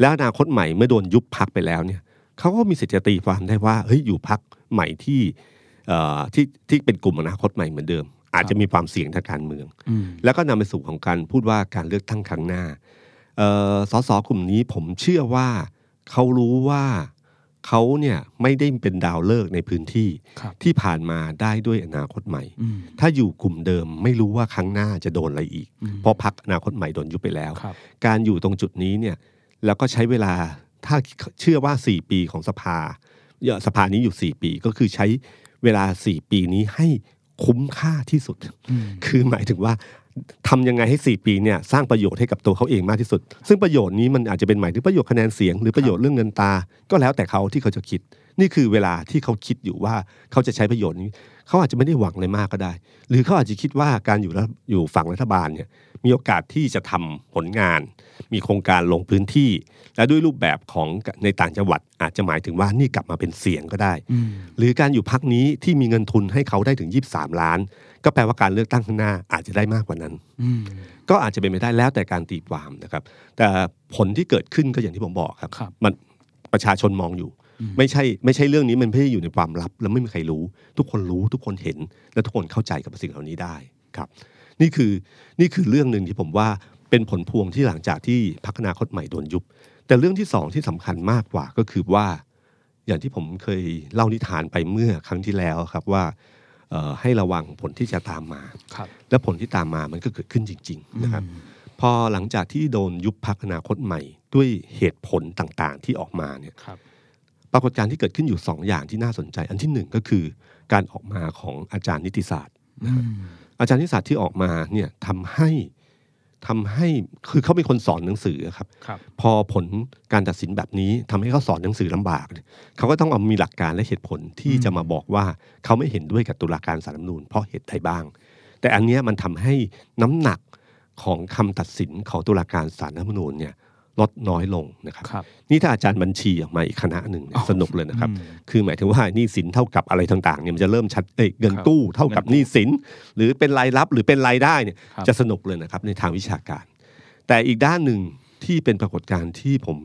B: แล้วอนาคตใหม่เมื่อโดนยุบพักไปแล้วเนี่ยเขาก็มีสิทธิ์จะตีความได้ว่าเฮ้ยอยู่พักใหม่ที่เอ่อที่ที่เป็นกลุ่มอนาคตใหม่เหมือนเดิม อาจจะมีความเสี่ยงทางการเมือง
A: อืม
B: แล้วก็นำไปสู่ของการพูดว่าการเลือกตั้งครั้งหน้าเอ่อสสกลุ่มนี้ผมเชื่อว่าเขารู้ว่า เขาเนี่ยไม่ได้เป็นดาวเลิกษ์ในพื้นที่
A: ครับ
B: ที่ผ่านมาได้ด้วยอนาคตใหม่
A: อืม
B: ถ้าอยู่กลุ่มเดิมไม่รู้ว่าครั้งหน้าจะโดนอะไรอีก
A: อืม
B: เพราะพักอนาคตใหม่โดนยุบไปแล้ว
A: ครับ
B: การอยู่ตรงจุดนี้เนี่ยแล้วก็ใช้เวลาถ้าเชื่อว่า 4 ปีของสภาเอ่อสภานี้อยู่ 4 ปีก็คือใช้เวลา 4 ปีนี้ให้ คุ้มค่าที่สุด
A: อืม
B: คือหมายถึงว่าทำยังไงให้ 4 ปีเนี่ยสร้างประโยชน์ให้กับตัวเขาเองมากที่สุด ซึ่งประโยชน์นี้มันอาจจะเป็นหมายถึงประโยชน์คะแนนเสียง หรือประโยชน์เรื่องเงินตา ก็แล้วแต่เขาที่เขาจะคิด นี่คือเวลาที่เขาคิดอยู่ว่าเขาจะใช้ประโยชน์นี้ เขาอาจจะไม่ได้หวังอะไรมากก็ได้ หรือเขาอาจจะคิดว่าการอยู่แล้วอยู่ฝั่งรัฐบาลเนี่ย มีโอกาสที่จะทำผลงาน มีโครงการลงพื้นที่ และด้วยรูปแบบของในต่างจังหวัด อาจจะหมายถึงว่านี่กลับมาเป็นเสียงก็ได้
A: อืม
B: หรือการอยู่พักนี้ที่มีเงินทุนให้เขาได้ถึง 23 ล้าน ก็แปลว่าการเลือกตั้งข้างหน้าอาจจะได้มากกว่านั้น
A: อืม
B: ก็อาจจะเป็นไปได้แล้วแต่การตีความนะครับ แต่ผลที่เกิดขึ้นก็อย่างที่ผมบอกครับ
A: ครับ
B: มันประชาชนมองอยู่
A: อืม
B: ไม่ใช่ไม่ใช่เรื่องนี้มันไม่ได้อยู่ในความลับ แล้วไม่มีใครรู้ ทุกคนรู้ทุกคนเห็น และทุกคนเข้าใจกับสิ่งเหล่านี้ได้ครับ นี่คือนี่คือเรื่องหนึ่งที่ผมว่าเป็นผลพวงที่หลังจากที่พักอนาคตใหม่โดนยุบ แต่เรื่องที่สองที่สำคัญมากกว่าก็คือว่า อย่างที่ผมเคยเล่านิทานไปเมื่อครั้งที่แล้วครับว่าเอ่อให้ระวังผลที่จะตามมา
A: ครับ
B: และผลที่ตามมามันก็เกิดขึ้นจริง ๆ นะครับ พอหลังจากที่โดนยุบพักอนาคตใหม่ ด้วยเหตุผลต่างๆที่ออกมาเนี่ย
A: ครับ
B: ปรากฏการณ์ที่เกิดขึ้นอยู่สองอย่างที่น่าสนใจ อันที่หนึ่งก็คือการออกมาของอาจารย์นิติศาสตร์นะครับ อาจารย์นิติศาสตร์ที่ออกมาเนี่ยทำให้ทำให้คือเขาเป็นคนสอนหนังสือครับ
A: ครับ
B: พอผลการตัดสินแบบนี้ทำให้เขาสอนหนังสือลำบากเนี่ยเขาก็ต้องเอามีหลักการและเหตุผลที่จะมาบอกว่าเขาไม่เห็นด้วยกับตุลาการสารรัฐธรรมนูญเพราะเหตุใดบ้าง แต่อันเนี้ยมันทำให้น้ำหนักของคำตัดสินของตุลาการสารรัฐธรรมนูญเนี่ย ลดน้อยลงนะครับ
A: ครับ
B: นี่ถ้าอาจารย์บัญชีออกมาอีกคณะหนึ่งเนี่ย
A: อ๋อ
B: สนุกเลยนะครับ
A: อืม
B: คือหมายถึงว่าหนี้สินเท่ากับอะไรต่างๆเนี่ยมันจะเริ่มชัดเอ้ยเงิน
A: ครับ
B: กู้เท่ากับ
A: เงินกู้
B: หนี้สิน หรือเป็นรายรับหรือเป็นรายได้เนี่ย
A: ครับ
B: จะสนุกเลยนะครับในทางวิชาการ แต่อีกด้านหนึ่งที่เป็นปรากฏการณ์ที่ผม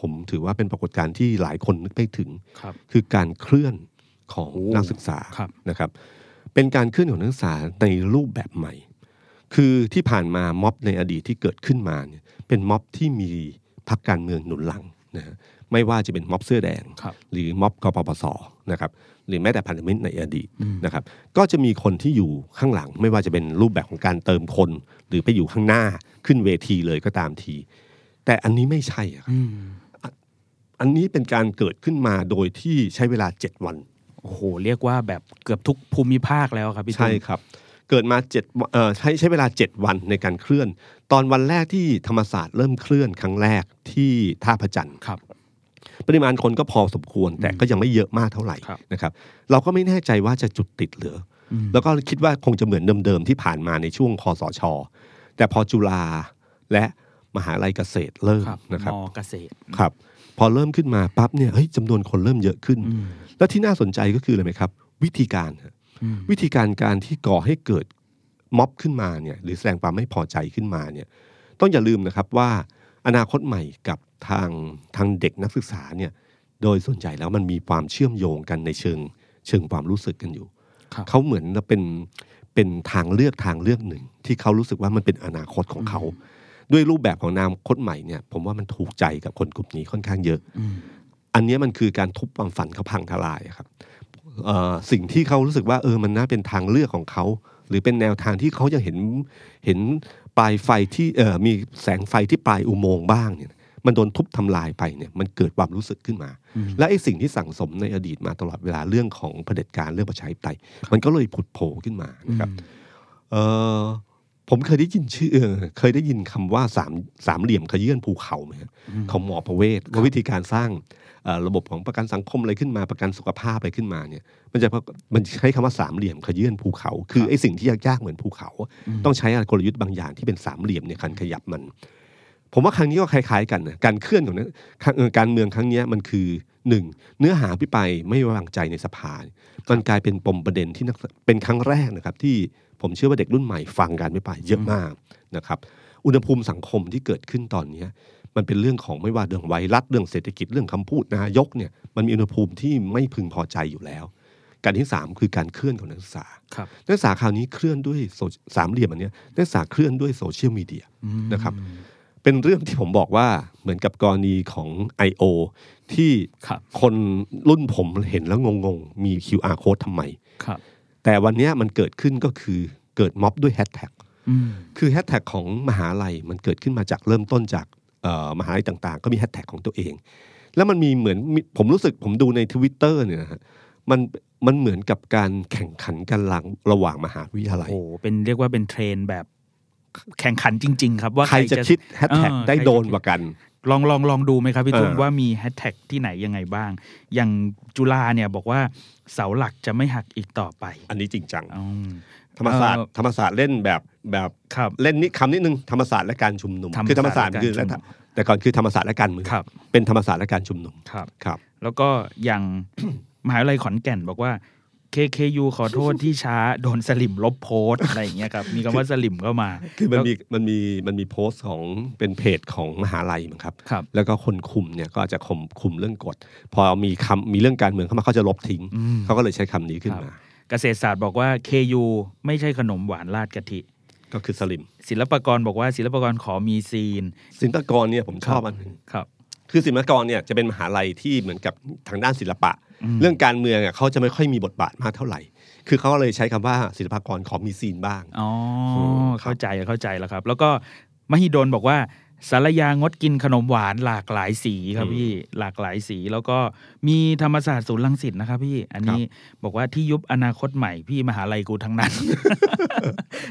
B: ผมถือว่าเป็นปรากฏการณ์ที่หลายคนนึกไม่ถึง
A: ครับ
B: คือการเคลื่อนของ
A: โอ้
B: นักศึกษา
A: ครับ
B: นะครับ เป็นการเคลื่อนของนักศึกษาในรูปแบบใหม่ คือที่ผ่านมาม็อบในอดีตที่เกิดขึ้นมาเนี่ย เป็นม็อบที่มีพรรคการเมืองหนุนหลังนะฮะไม่ว่าจะเป็นม็อบเสื้อแดง
A: ครับ
B: หรือม็อบกปปสนะครับหรือแม้แต่พันธมิตรในอดีตนะครับก็จะมีคนที่อยู่ข้างหลัง ไม่ว่าจะเป็นรูปแบบของการเติมคน หรือไปอยู่ข้างหน้าขึ้นเวทีเลยก็ตามที แต่อันนี้ไม่ใช่อะครับ
A: อืม
B: อันนี้เป็นการเกิดขึ้นมาโดยที่ใช้เวลาเจ็ดวัน
A: โอ้โหเรียกว่าแบบเกือบทุกภูมิภาคแล้วครับพี่ตุ้ม
B: ใช่ครับ เกิดมาเจ็ดเอ่อใช้ใช้เวลาเจ็ดวันในการเคลื่อน ตอนวันแรกที่ธรรมศาสตร์เริ่มเคลื่อนครั้งแรกที่ท่าพระจันทร์
A: ครับ
B: ปริมาณคนก็พอสมควรแต่ก็ยังไม่เยอะมากเท่าไหร่
A: ครับ
B: นะครับ เราก็ไม่แน่ใจว่าจะจุดติดเหรืออแล้วก็คิดว่าคงจะเหมือนเดิมๆที่ผ่านมาในช่วงคอสช แต่พอจุฬาและมหาลัยเกษตรเริ่ม
A: ครับ
B: นะครับ
A: มอเกษตร
B: ครับ พอเริ่มขึ้นมาปั๊บเนี่ยเฮ้ยจำนวนคนเริ่มเยอะขึ้น
A: อืม
B: แล้วที่น่าสนใจก็คืออะไรไหมครับ วิธีการฮะ
A: อืม
B: วิธีการการที่ก่อให้เกิดม็อบขึ้นมาเนี่ยหรือแสดงความไม่พอใจขึ้นมาเนี่ยต้องอย่าลืมนะครับว่าอนาคตใหม่กับทางทางเด็กนักศึกษาเนี่ยโดยส่วนใหญ่แล้วมันมีความเชื่อมโยงกันในเชิงเชิงความรู้สึกกันอยู่
A: ครับ
B: เขาเหมือนเป็นเป็นทางเลือกทางเลือกหนึ่ง ที่เขารู้สึกว่ามันเป็นอนาคตของเขา ด้วยรูปแบบของนามคตใหม่เนี่ยผมว่ามันถูกใจกับคนกลุ่มนี้ค่อนข้างเยอะ
A: อืม
B: อันเนี้ยมันคือการทุบความฝันเขาพังทลายอะครับเอ่อ สิ่งที่เขารู้สึกว่าเออมันน่าเป็นทางเลือกของเขา หรือเป็นแนวทางที่เขายังเห็นเห็นปลายไฟที่เอ่อมีแสงไฟที่ปลายอุโมงค์บ้างเนี่ยมันโดนทุบทำลายไปเนี่ยมันเกิดความรู้สึกขึ้นมา และไอ้สิ่งที่สั่งสมในอดีตมาตลอดเวลาเรื่องของเผด็จการเรื่องประชาธิปไตยมันก็เลยผุดโผล่ขึ้นมานะครับเออ ผมเคยได้ยินชื่อเออเคยได้ยินคำว่าสามสามเหลี่ยมขยื่นภูเขาไหมฮะของหมอประเวศว่าวิธีการสร้างเอ่อระบบของประกันสังคมอะไรขึ้นมาประกันสุขภาพอะไรขึ้นมาเนี่ย มันจะมันใช้คำว่าสามเหลี่ยมขยื่นภูเขา คือไอ้สิ่งที่ยากๆเหมือนภูเขา ต้องใช้กลยุทธ์บางอย่างที่เป็นสามเหลี่ยมในการขยับมัน ผมว่าครั้งนี้ก็คล้ายๆกันนะการเคลื่อนของนั้นเอ่อการเมืองครั้งเนี้ยมันคือหนึ่งเนื้อหาพิปรายไม่ไว้วางใจในสภา มันกลายเป็นปมประเด็นที่นักเป็นครั้งแรกนะครับที่ ผมเชื่อว่าเด็กรุ่นใหม่ฟังการพิปรายเยอะมากนะครับอุณหภูมิสังคมที่เกิดขึ้นตอนเนี้ยมันเป็นเรื่องของไม่ว่าเรื่องไวรัสเรื่องเศรษฐกิจเรื่องคำพูดนายกเนี่ยมันมีอุณหภูมิที่ไม่พึงพอใจอยู่แล้ว การที่สามคือการเคลื่อนของนักศึกษา
A: ครับ
B: นักศึกษาคราวนี้เคลื่อนด้วยโซสามเหลี่ยมอันเนี้ยนักศึกษาเคลื่อนด้วยโซเชียลมีเดียนะครับเป็นเรื่องที่ผมบอกว่าเหมือนกับกรณีของ I.O. ที่
A: ครับ
B: คนรุ่นผมเห็นแล้วงงๆ มี QR code ทำไม
A: ครับ
B: แต่วันเนี้ยมันเกิดขึ้นก็คือเกิดม็อบด้วยแฮชแท็ก
A: อืม
B: คือแฮชแท็กของมหาลัยมันเกิดขึ้นมาจากเริ่มต้นจากเอ่อมหาลัยต่างๆ ก็มีแฮชแท็กของตัวเอง แล้วมันมีเหมือนมีผมรู้สึกผมดูในทวิตเตอร์เนี่ยนะฮะมันมันเหมือนกับการแข่งขันกันหลังระหว่างมหาวิทยาลัย
A: โอ้โหเป็นเรียกว่าเป็นเทรนแบบแข่งขันจริง ๆ ครับว่า
B: ใครจะคิดแฮชแท็ก
A: เออ
B: ได้
A: ใครจะ
B: โดนกว่ากัน
A: ลองลองลองดูไหมครับพี่ตุ้ม
B: เออ
A: ว่ามีแฮชแท็กที่ไหนยังไงบ้าง อย่างจุฬาเนี่ยบอกว่าเสาหลักจะไม่หักอีกต่อไป
B: อันนี้จริงจัง
A: อืม
B: ธรรมศาสตร์
A: เอ่อ
B: ธรรมศาสตร์เล่นแบบแบบ
A: ครับ
B: เล่นนี่คำนิดนึงธรรมศาสตร์และการชุมนุม
A: ธรรม
B: คือธรรมศาสตร์
A: ศาสตร์
B: คือ
A: และการชุมนุม
B: แต่ก่อนคือธรรมศาสตร์และการเมือง
A: ครับ
B: เป็นธรรมศาสตร์และการชุมนุม
A: ครับ
B: ครับ
A: แล้วก็อย่างมหาวิทยาลัยขอนแก่นบอกว่า KKU ขอโทษที่ช้า โดนสลิมลบโพสต์อะไรอย่างเงี้ยครับ มีคำว่าสลิมเข้ามา
B: คือมัน
A: แล้ว
B: มีมันมีมันมีโพสต์ของเป็นเพจของมหาลัยมั้งครับ
A: ครับ
B: แล้วก็คนคุมเนี่ยก็อาจจะคุมคุมเรื่องกฎ พอมีคำมีเรื่องการเมืองเข้ามาเขาจะลบทิ้ง เขาก็เลยใช้คำนี้ขึ้นมา
A: เกษตรศาสตร์บอกว่า KU ไม่ใช่ขนมหวานราดกะทิ
B: ก็คือสลิม
A: ศิลปากรบอกว่าศิลปากรขอมีซีน
B: ศิลปากรเนี่ยผมชอบอันหนึ่ง
A: ครับ
B: คือศิลปากรเนี่ยจะเป็นมหาลัยที่เหมือนกับทางด้านศิลปะ
A: อืม
B: เรื่องการเมืองอะเขาจะไม่ค่อยมีบทบาทมากเท่าไหร่ คือเขาก็เลยใช้คำว่าศิลปากรขอมีซีนบ้าง
A: อ๋อ
B: ม
A: เข้าใจเข้าใจแล้วครับ แล้วก็มหิดลบอกว่า สารยางดกินขนมหวานหลากหลายสีครับพี่หลากหลายสีแล้วก็มีธรรมศาสตร์ศูนย์รังสิตนะครับพี่อันนี้บอกว่าที่ยุบอนาคตใหม่พี่มหาลัยกูทั้งนั้น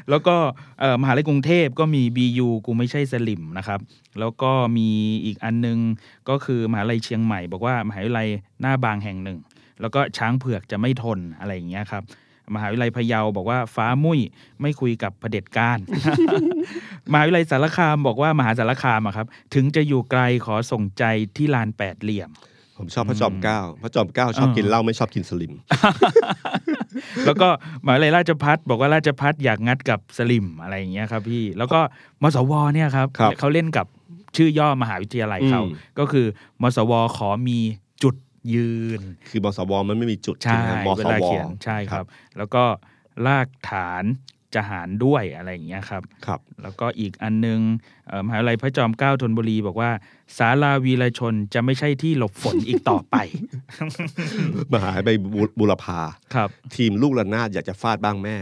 A: แล้วก็เอ่อมหาลัยกรุงเทพก็มี BU กูไม่ใช่สลิมนะครับ แล้วก็มีอีกอันนึงก็คือมหาลัยเชียงใหม่ บอกว่ามหาวิทยาลัยหน้าบางแห่งหนึ่ง แล้วก็ช้างเผือกจะไม่ทนอะไรอย่างเงี้ยครับ มหาวิทยาลัยพะเยาบอกว่าฟ้ามุ้ยไม่คุยกับเผด็จการมหาวิทยาลัยสารคามบอกว่ามหาสารคามอะครับ ถึงจะอยู่ไกลขอส่งใจที่ลานแปดเหลี่ยม
B: ผมชอบพระจอมเกล้าพระจอมเกล้าชอบ
A: เออ
B: กินเหล้าไม่ชอบกินสลิม
A: แล้วก็มหาวิทยาลัยราชพัฒบอกว่าราชพัฒอยากงัดกับสลิมอะไรอย่างเงี้ยครับพี่แล้วก็มสวเนี่ยครับ
B: ครับ
A: เขาเล่นกับชื่อย่อมหาวิทยาลัยเขา
B: อืม
A: ก็คือ มสวขอมีจุด ยืน
B: คือบสวมันไม่มีจุด
A: ใช่
B: ไหมม
A: เว
B: ส
A: ลาวเขียนใช่ครับ แล้วก็รากฐานจะหารด้วยอะไรอย่างเงี้ยครับ
B: ครับ
A: แล้วก็อีกอันนึงเอ่อมหาวิทยาลัยพระจอมเกล้าธนบุรีบอกว่าศาลาวีรชนจะไม่ใช่ที่หลบฝนอีกต่อไป
B: มหาลัยบูบุรพา
A: ครับ
B: ทีมลูกระนาดอยากจะฟาดบ้างแม่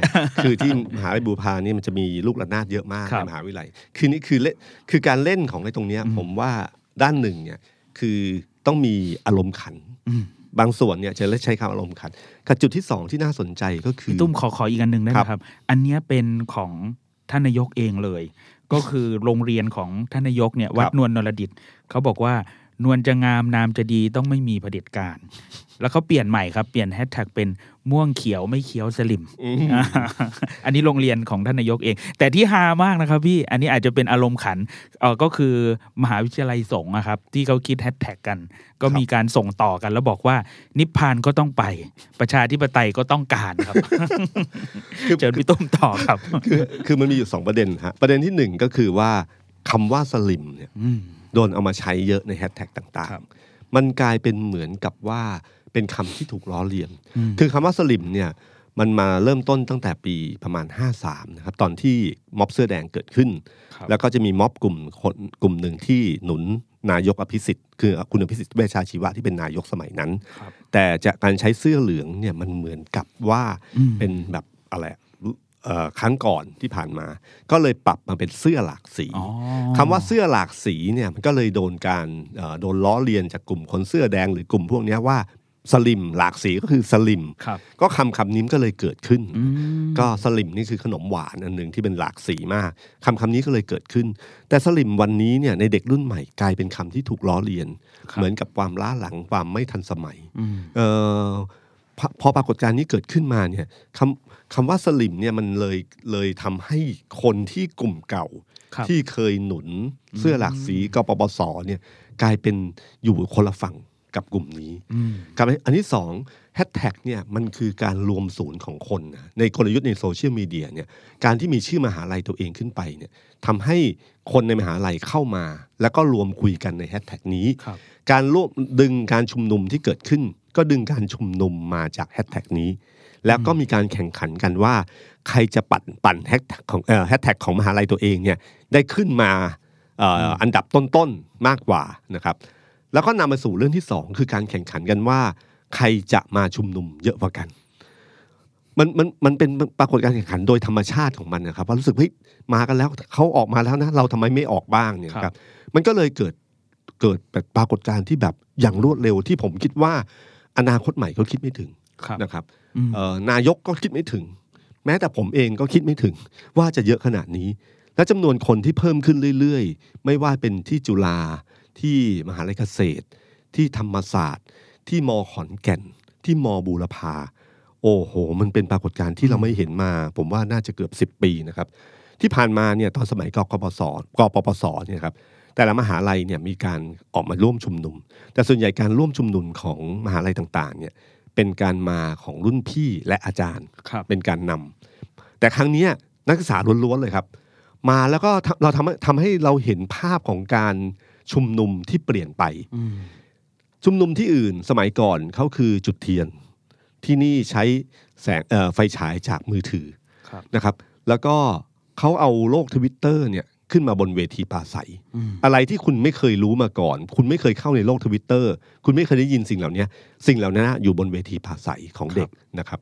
B: คือที่มหาวิทยาลัยบูรพานี่มันจะมีลูกระนาดเยอะมาก
A: ครับ
B: ในมหาวิทยาลัย คือนี่คือเล่นคือการเล่นของในตรงเนี้ย
A: อืม
B: ผมว่าด้านหนึ่งเนี่ยคือต้องมีอารมณ์ขัน
A: อืม
B: บางส่วนเนี่ยจะใช้คำอารมณ์ขันกับจุดที่สองที่น่าสนใจก็คือ
A: พี่ตุ้มขอขออีกอันหนึ่งได้ไหม
B: ครับ
A: ครับอันเนี้ยเป็นของท่านนายกเองเลย ก็คือโรงเรียนของท่านนายกเนี่ยวัดนวลนรดิตเขาบอกว่า นวลจะงามนามจะดีต้องไม่มีเผด็จการ แล้วเขาเปลี่ยนใหม่ครับ เปลี่ยนแฮชแท็กเป็นม่วงเขียวไม่เขียวสลิม
B: อืม
A: อ่าอันนี้โรงเรียนของท่านนายกเอง แต่ที่ฮามากนะครับพี่ อันนี้อาจจะเป็นอารมณ์ขันเออก็คือมหาวิทยาลัยสงฆ์อะครับ ที่เขาคิดแฮชแท็กกัน ก็มีการส่งต่อกัน แล้วบอกว่านิพพานก็ต้องไป ประชาธิปไตยก็ต้องการครับเชิญพี่ตุ้มต่อครับ
B: คือคือมันมีอยู่สองประเด็นฮะประเด็นที่หนึ่งก็คือว่าคำว่าสลิมเนี่ย
A: อืม
B: โดนเอามาใช้เยอะในแฮชแท็กต่าง
A: ครับ
B: ๆมันกลายเป็นเหมือนกับว่าเป็นคำที่ถูกล้อเลียน
A: อืม
B: คือคำว่าสลิมเนี่ยมันมาเริ่มต้นตั้งแต่ปีประมาณ 53นะครับตอนที่ม็อบเสื้อแดงเกิดขึ้น
A: ครับ
B: แล้วก็จะมีม็อบกลุ่มคนกลุ่มหนึ่งที่หนุนนายกอภิสิทธิ์คือคุณอภิสิทธิ์เวชชาชีวะที่เป็นนายกสมัยนั้น
A: ครับ
B: แต่จากการใช้เสื้อเหลืองเนี่ยมันเหมือนกับว่า
A: อืม
B: เป็นแบบอะไรอะเอ่อ ครั้งก่อนที่ผ่านมา ก็เลยปรับมาเป็นเสื้อหลากสี
A: อ๋อ
B: คำว่าเสื้อหลากสีเนี่ยมันก็เลยโดนการเอ่อโดนล้อเลียนจากกลุ่มคนเสื้อแดงหรือกลุ่มพวกเนี้ยว่าสลิมหลากสีก็คือสลิม
A: ครับ
B: ก็คำคำนี้มันก็เลยเกิดขึ้น
A: อืม
B: ก็สลิมนี่คือขนมหวานอันหนึ่งที่เป็นหลากสีมากคำคำนี้ก็เลยเกิดขึ้น แต่สลิมวันนี้เนี่ยในเด็กรุ่นใหม่กลายเป็นคำที่ถูกล้อเลียน
A: ครับ
B: เหมือนกับความล้าหลังความไม่ทันสมัย
A: อืม
B: เออพอพอปรากฏการณ์นี้เกิดขึ้นมาเนี่ยคำ คำว่าสลิมเนี่ยมันเลยเลยทำให้คนที่กลุ่มเก่า
A: ครับ
B: ที่เคยหนุนเสื้อหลากสีกปปสเนี่ยกลายเป็นอยู่คนละฝั่งกับกลุ่มนี้
A: อืม
B: กับอันที่สองแฮชแท็กเนี่ยมันคือการรวมศูนย์ของคนนะในกลยุทธ์ในโซเชียลมีเดียเนี่ยการที่มีชื่อมหาลัยตัวเองขึ้นไปเนี่ยทำให้คนในมหาลัยเข้ามา แล้วก็รวมคุยกันในแฮชแท็กนี้
A: ครับ
B: การรวบดึงการชุมนุมที่เกิดขึ้น ก็ดึงการชุมนุมมาจากแฮชแท็กนี้ แล้วก็มีการแข่งขันกันว่า ใครจะปั่นปั่นแฮชแท็กของเอ่อแฮชแท็กของมหาลัยตัวเองเนี่ยได้ขึ้นมาเอ่อออันดับต้นๆมากกว่านะครับแล้วก็นำมาสู่เรื่องที่สองคือการแข่งขันกันว่า ใครจะมาชุมนุมเยอะกว่ากันมันมันมันเป็นปรากฏการณ์แข่งขันโดยธรรมชาติของมันนะครับว่ารู้สึกเฮ้ยมากันแล้วเขาออกมาแล้วนะเราทำไมไม่ออกบ้างเนี่ย
A: ครับ
B: ครับมันก็เลยเกิดเกิดแบบปรากฏการณ์ที่แบบอย่างรวดเร็วที่ผมคิดว่า อนาคตใหม่เขาคิดไม่ถึง
A: ครับ
B: นะครับ
A: อืม
B: เอ่อนายกก็คิดไม่ถึง แม้แต่ผมเองก็คิดไม่ถึง ว่าจะเยอะขนาดนี้ และจำนวนคนที่เพิ่มขึ้นเรื่อยๆ ไม่ว่าเป็นที่จุฬาที่มหาลัยเกษตร ที่ธรรมศาสตร์ ที่มขอนแก่น ที่มบูรพาโอ้โห มันเป็นปรากฏการณ์ที่เราไม่เห็นมา ผมว่าน่าจะเกือบ 10 ปีนะครับ ที่ผ่านมาเนี่ยตอนสมัยกกปสกปปสเนี่ยครับแต่ละมหาลัยเนี่ยมีการออกมาร่วมชุมนุม แต่ส่วนใหญ่การร่วมชุมนุมของมหาลัยต่างๆเนี่ย เป็นการมาของรุ่นพี่และอาจารย์
A: ครับ
B: เป็นการนำแต่ครั้งเนี้ยนักศึกษาล้วนๆเลยครับ มาแล้วก็ทำเราทำให้ทำให้เราเห็นภาพของการชุมนุมที่เปลี่ยนไป
A: อืม
B: ชุมนุมที่อื่นสมัยก่อนเขาคือจุดเทียน ที่นี่ใช้แสงเอ่อไฟฉายจากมือถือ
A: ครับ
B: นะครับ แล้วก็เขาเอาโลกทวิตเตอร์เนี่ย ขึ้นมาบนเวทีปราศัย
A: อืม
B: อะไรที่คุณไม่เคยรู้มาก่อน คุณไม่เคยเข้าในโลกทวิตเตอร์คุณไม่เคยได้ยินสิ่งเหล่านี้สิ่งเหล่านั้นอยู่บนเวทีปราศัยของเด็กนะครับ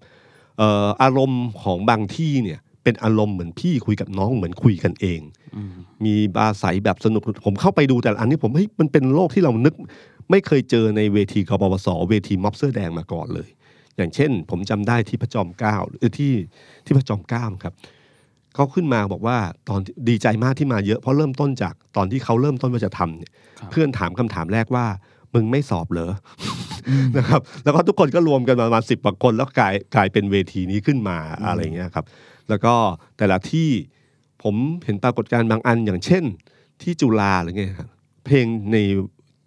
B: เอ่ออารมณ์ของบางที่เนี่ยเป็นอารมณ์เหมือนพี่คุยกับน้องเหมือนคุยกันเอง
A: อืม
B: มีปราศัยแบบสนุกผมเข้าไปดูแต่ละอันนี้ผมเฮ้ยมันเป็นโลกที่เรานึก ไม่เคยเจอในเวทีกปปสเวทีม็อบเสื้อแดงมาก่อนเลย อย่างเช่น ผมจำได้ที่พระจอมเกล้าหรือที่ที่พระจอมเกล้าครับ เขาขึ้นมาบอกว่าตอนดีใจมากที่มาเยอะเพราะเริ่มต้นจากตอนที่เขาเริ่มต้นว่าจะทำเนี่ย
A: ครับ
B: เพื่อนถามคำถามแรกว่ามึงไม่สอบเหรออนะครับ แล้วก็ทุกคนก็รวมกันประมาณสิบกว่าคน แล้วกลายกลายเป็นเวทีนี้ขึ้นมาอะไรเงี้ยครับ แล้วก็แต่ละที่ผมเห็นปรากฏการณ์บางอันอย่างเช่น ที่จุฬาหรือไงครับเพลงใน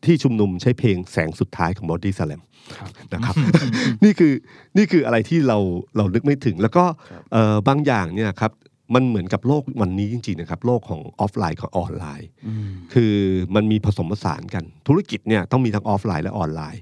B: ที่ชุมนุมใช้เพลงแสงสุดท้ายของบอดี้สแลม
A: ครับ
B: นะครับ นี่คือนี่คืออะไรที่เราเรานึกไม่ถึง แล้วก็
A: ครับ
B: เอ่อบางอย่างเนี่ยครับ มันเหมือนกับโลกวันนี้จริงๆนะครับ โลกของออฟไลน์กับออนไลน์
A: อืม
B: คือมันมีผสมผสานกัน ธุรกิจเนี่ยต้องมีทั้งออฟไลน์และออนไลน์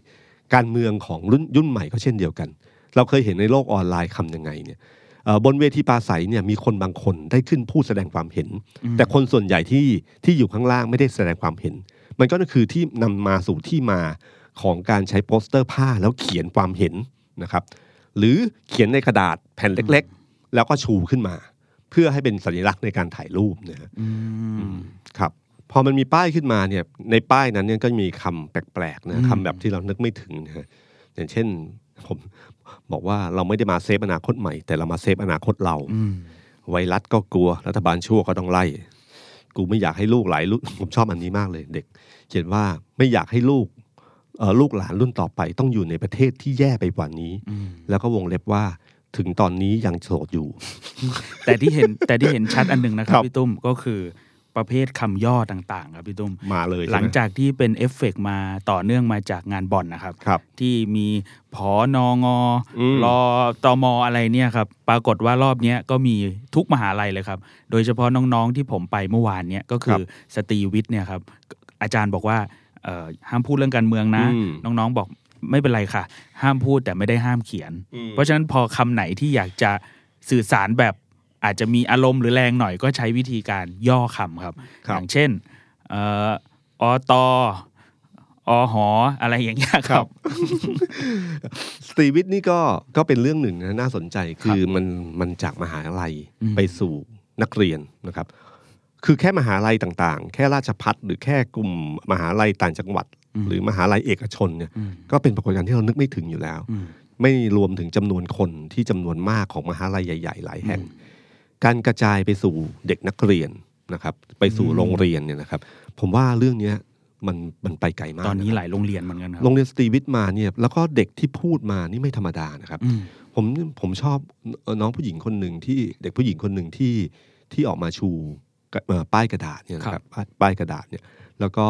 B: การเมืองของรุ่นยุ่นใหม่ก็เช่นเดียวกัน เราเคยเห็นในโลกออนไลน์คำยังไงเนี่ยเอ่อบนเวทีปราศรัยเนี่ยมีคนบางคนได้ขึ้นพูดแสดงความเห็น แต่คนส่วนใหญ่ที่ที่อยู่ข้างล่างไม่ได้แสดงความเห็น มันก็คือที่นำมาสู่ที่มาของการใช้โปสเตอร์ผ้าแล้วเขียนความเห็นนะครับ หรือเขียนในกระดาษแผ่นเล็ก ๆ แล้วก็ชูขึ้นมา เพื่อให้เป็นสัญลักษณ์ในการถ่ายรูปนะฮะ
A: อืม
B: ครับพอมันมีป้ายขึ้นมาเนี่ยในป้ายนั้นเนี่ยก็มีคำแปลกๆ
A: อืม
B: นะคำแบบที่เรานึกไม่ถึงนะฮะอย่างเช่นผมบอกว่าเราไม่ได้มา save อนาคตใหม่ แต่เรามา save อนาคตเรา
A: อืม
B: ไวรัสก็กลัวรัฐบาลชั่วก็ต้องไล่ กูไม่อยากให้ลูกหลานรุ่นผมชอบอันนี้มากเลยเด็ก เขียนว่าไม่อยากให้ลูกเอ่อลูกหลานรุ่นต่อไปต้องอยู่ในประเทศที่แย่ไปกว่านี้
A: อืม
B: แล้วก็วงเล็บว่า ถึงตอนนี้ยังโสดอยู่
A: แต่ที่เห็นแต่ที่เห็นชัดอันหนึ่งนะครั
B: ครับบ
A: พี่ตุ้มก็คือประเภทคำย่อต่างๆ ครับพี่ตุ้ม
B: มาเลย
A: หลัง
B: ใช่ไม
A: จากที่เป็นเอฟเฟกต์มาต่อเนื่องมาจากงานบอลนะครับ
B: ครับ
A: ที่มีผอนองอ
B: อืม
A: รอตอมออะไรเนี่ยครับปรากฏว่ารอบเนี้ยก็มีทุกมหาลัยเลยครับ โดยเฉพาะน้องๆที่ผมไปเมื่อวานเนี้ยก็คือสตรีวิทย์เนี่ยครับอาจารย์บอกว่าเอ่อห้ามพูดเรื่องการเมืองนะ
B: อืม
A: น้องๆบอก ไม่เป็นไรค่ะ ห้ามพูดแต่ไม่ได้ห้ามเขียน
B: อืม
A: เพราะฉะนั้นพอคำไหนที่อยากจะสื่อสารแบบอาจจะมีอารมณ์หรือแรงหน่อยก็ใช้วิธีการย่อคำครับ
B: ครั
A: อบย่างเช่นเอ่ออตอหออะไรอย่างเงี้ยครับ
B: สตรีวิทย์นี่ก็ก็เป็นเรื่องหนึ่งนะน่าสนใจคือมันมันจากมหาลัย
A: อืม
B: ไปสู่นักเรียนนะครับ คือแค่มหาลัยต่างๆ แค่ราชพัฒหรือแค่กลุ่มมหาลัยต่างจังหวัด หรือมหาลัยเอกชนเนี่ย
A: อืม
B: ก็เป็นปรากฏการณ์ที่เรานึกไม่ถึงอยู่แล้ว
A: อืม
B: ไม่รวมถึงจำนวนคนที่จำนวนมากของมหาลัยใหญ่ ๆ หลายแห่ง การกระจายไปสู่เด็กนักเรียนนะครับไปสู่
A: อืม
B: โรงเรียนเนี่ยนะครับ ผมว่าเรื่องเนี้ยมันมันไปไกลมาก
A: ตอนนี้ะ
B: ครับ
A: หลายโรงเรียนเหมือนกันครับ
B: โรงเรียนสตรีวิทย์มาเนี่ยแล้วก็เด็กที่พูดมานี่ไม่ธรรมดานะครับ
A: อืม
B: ผมผมชอบเอ่อน้องผู้หญิงคนหนึ่งที่เด็กผู้หญิงคนหนึ่งที่ที่ออกมาชูกระเอ่อ ป้ายกระดาษเนี่ยนะครับป้ายป้ายกระดาษเนี่ยแล้วก็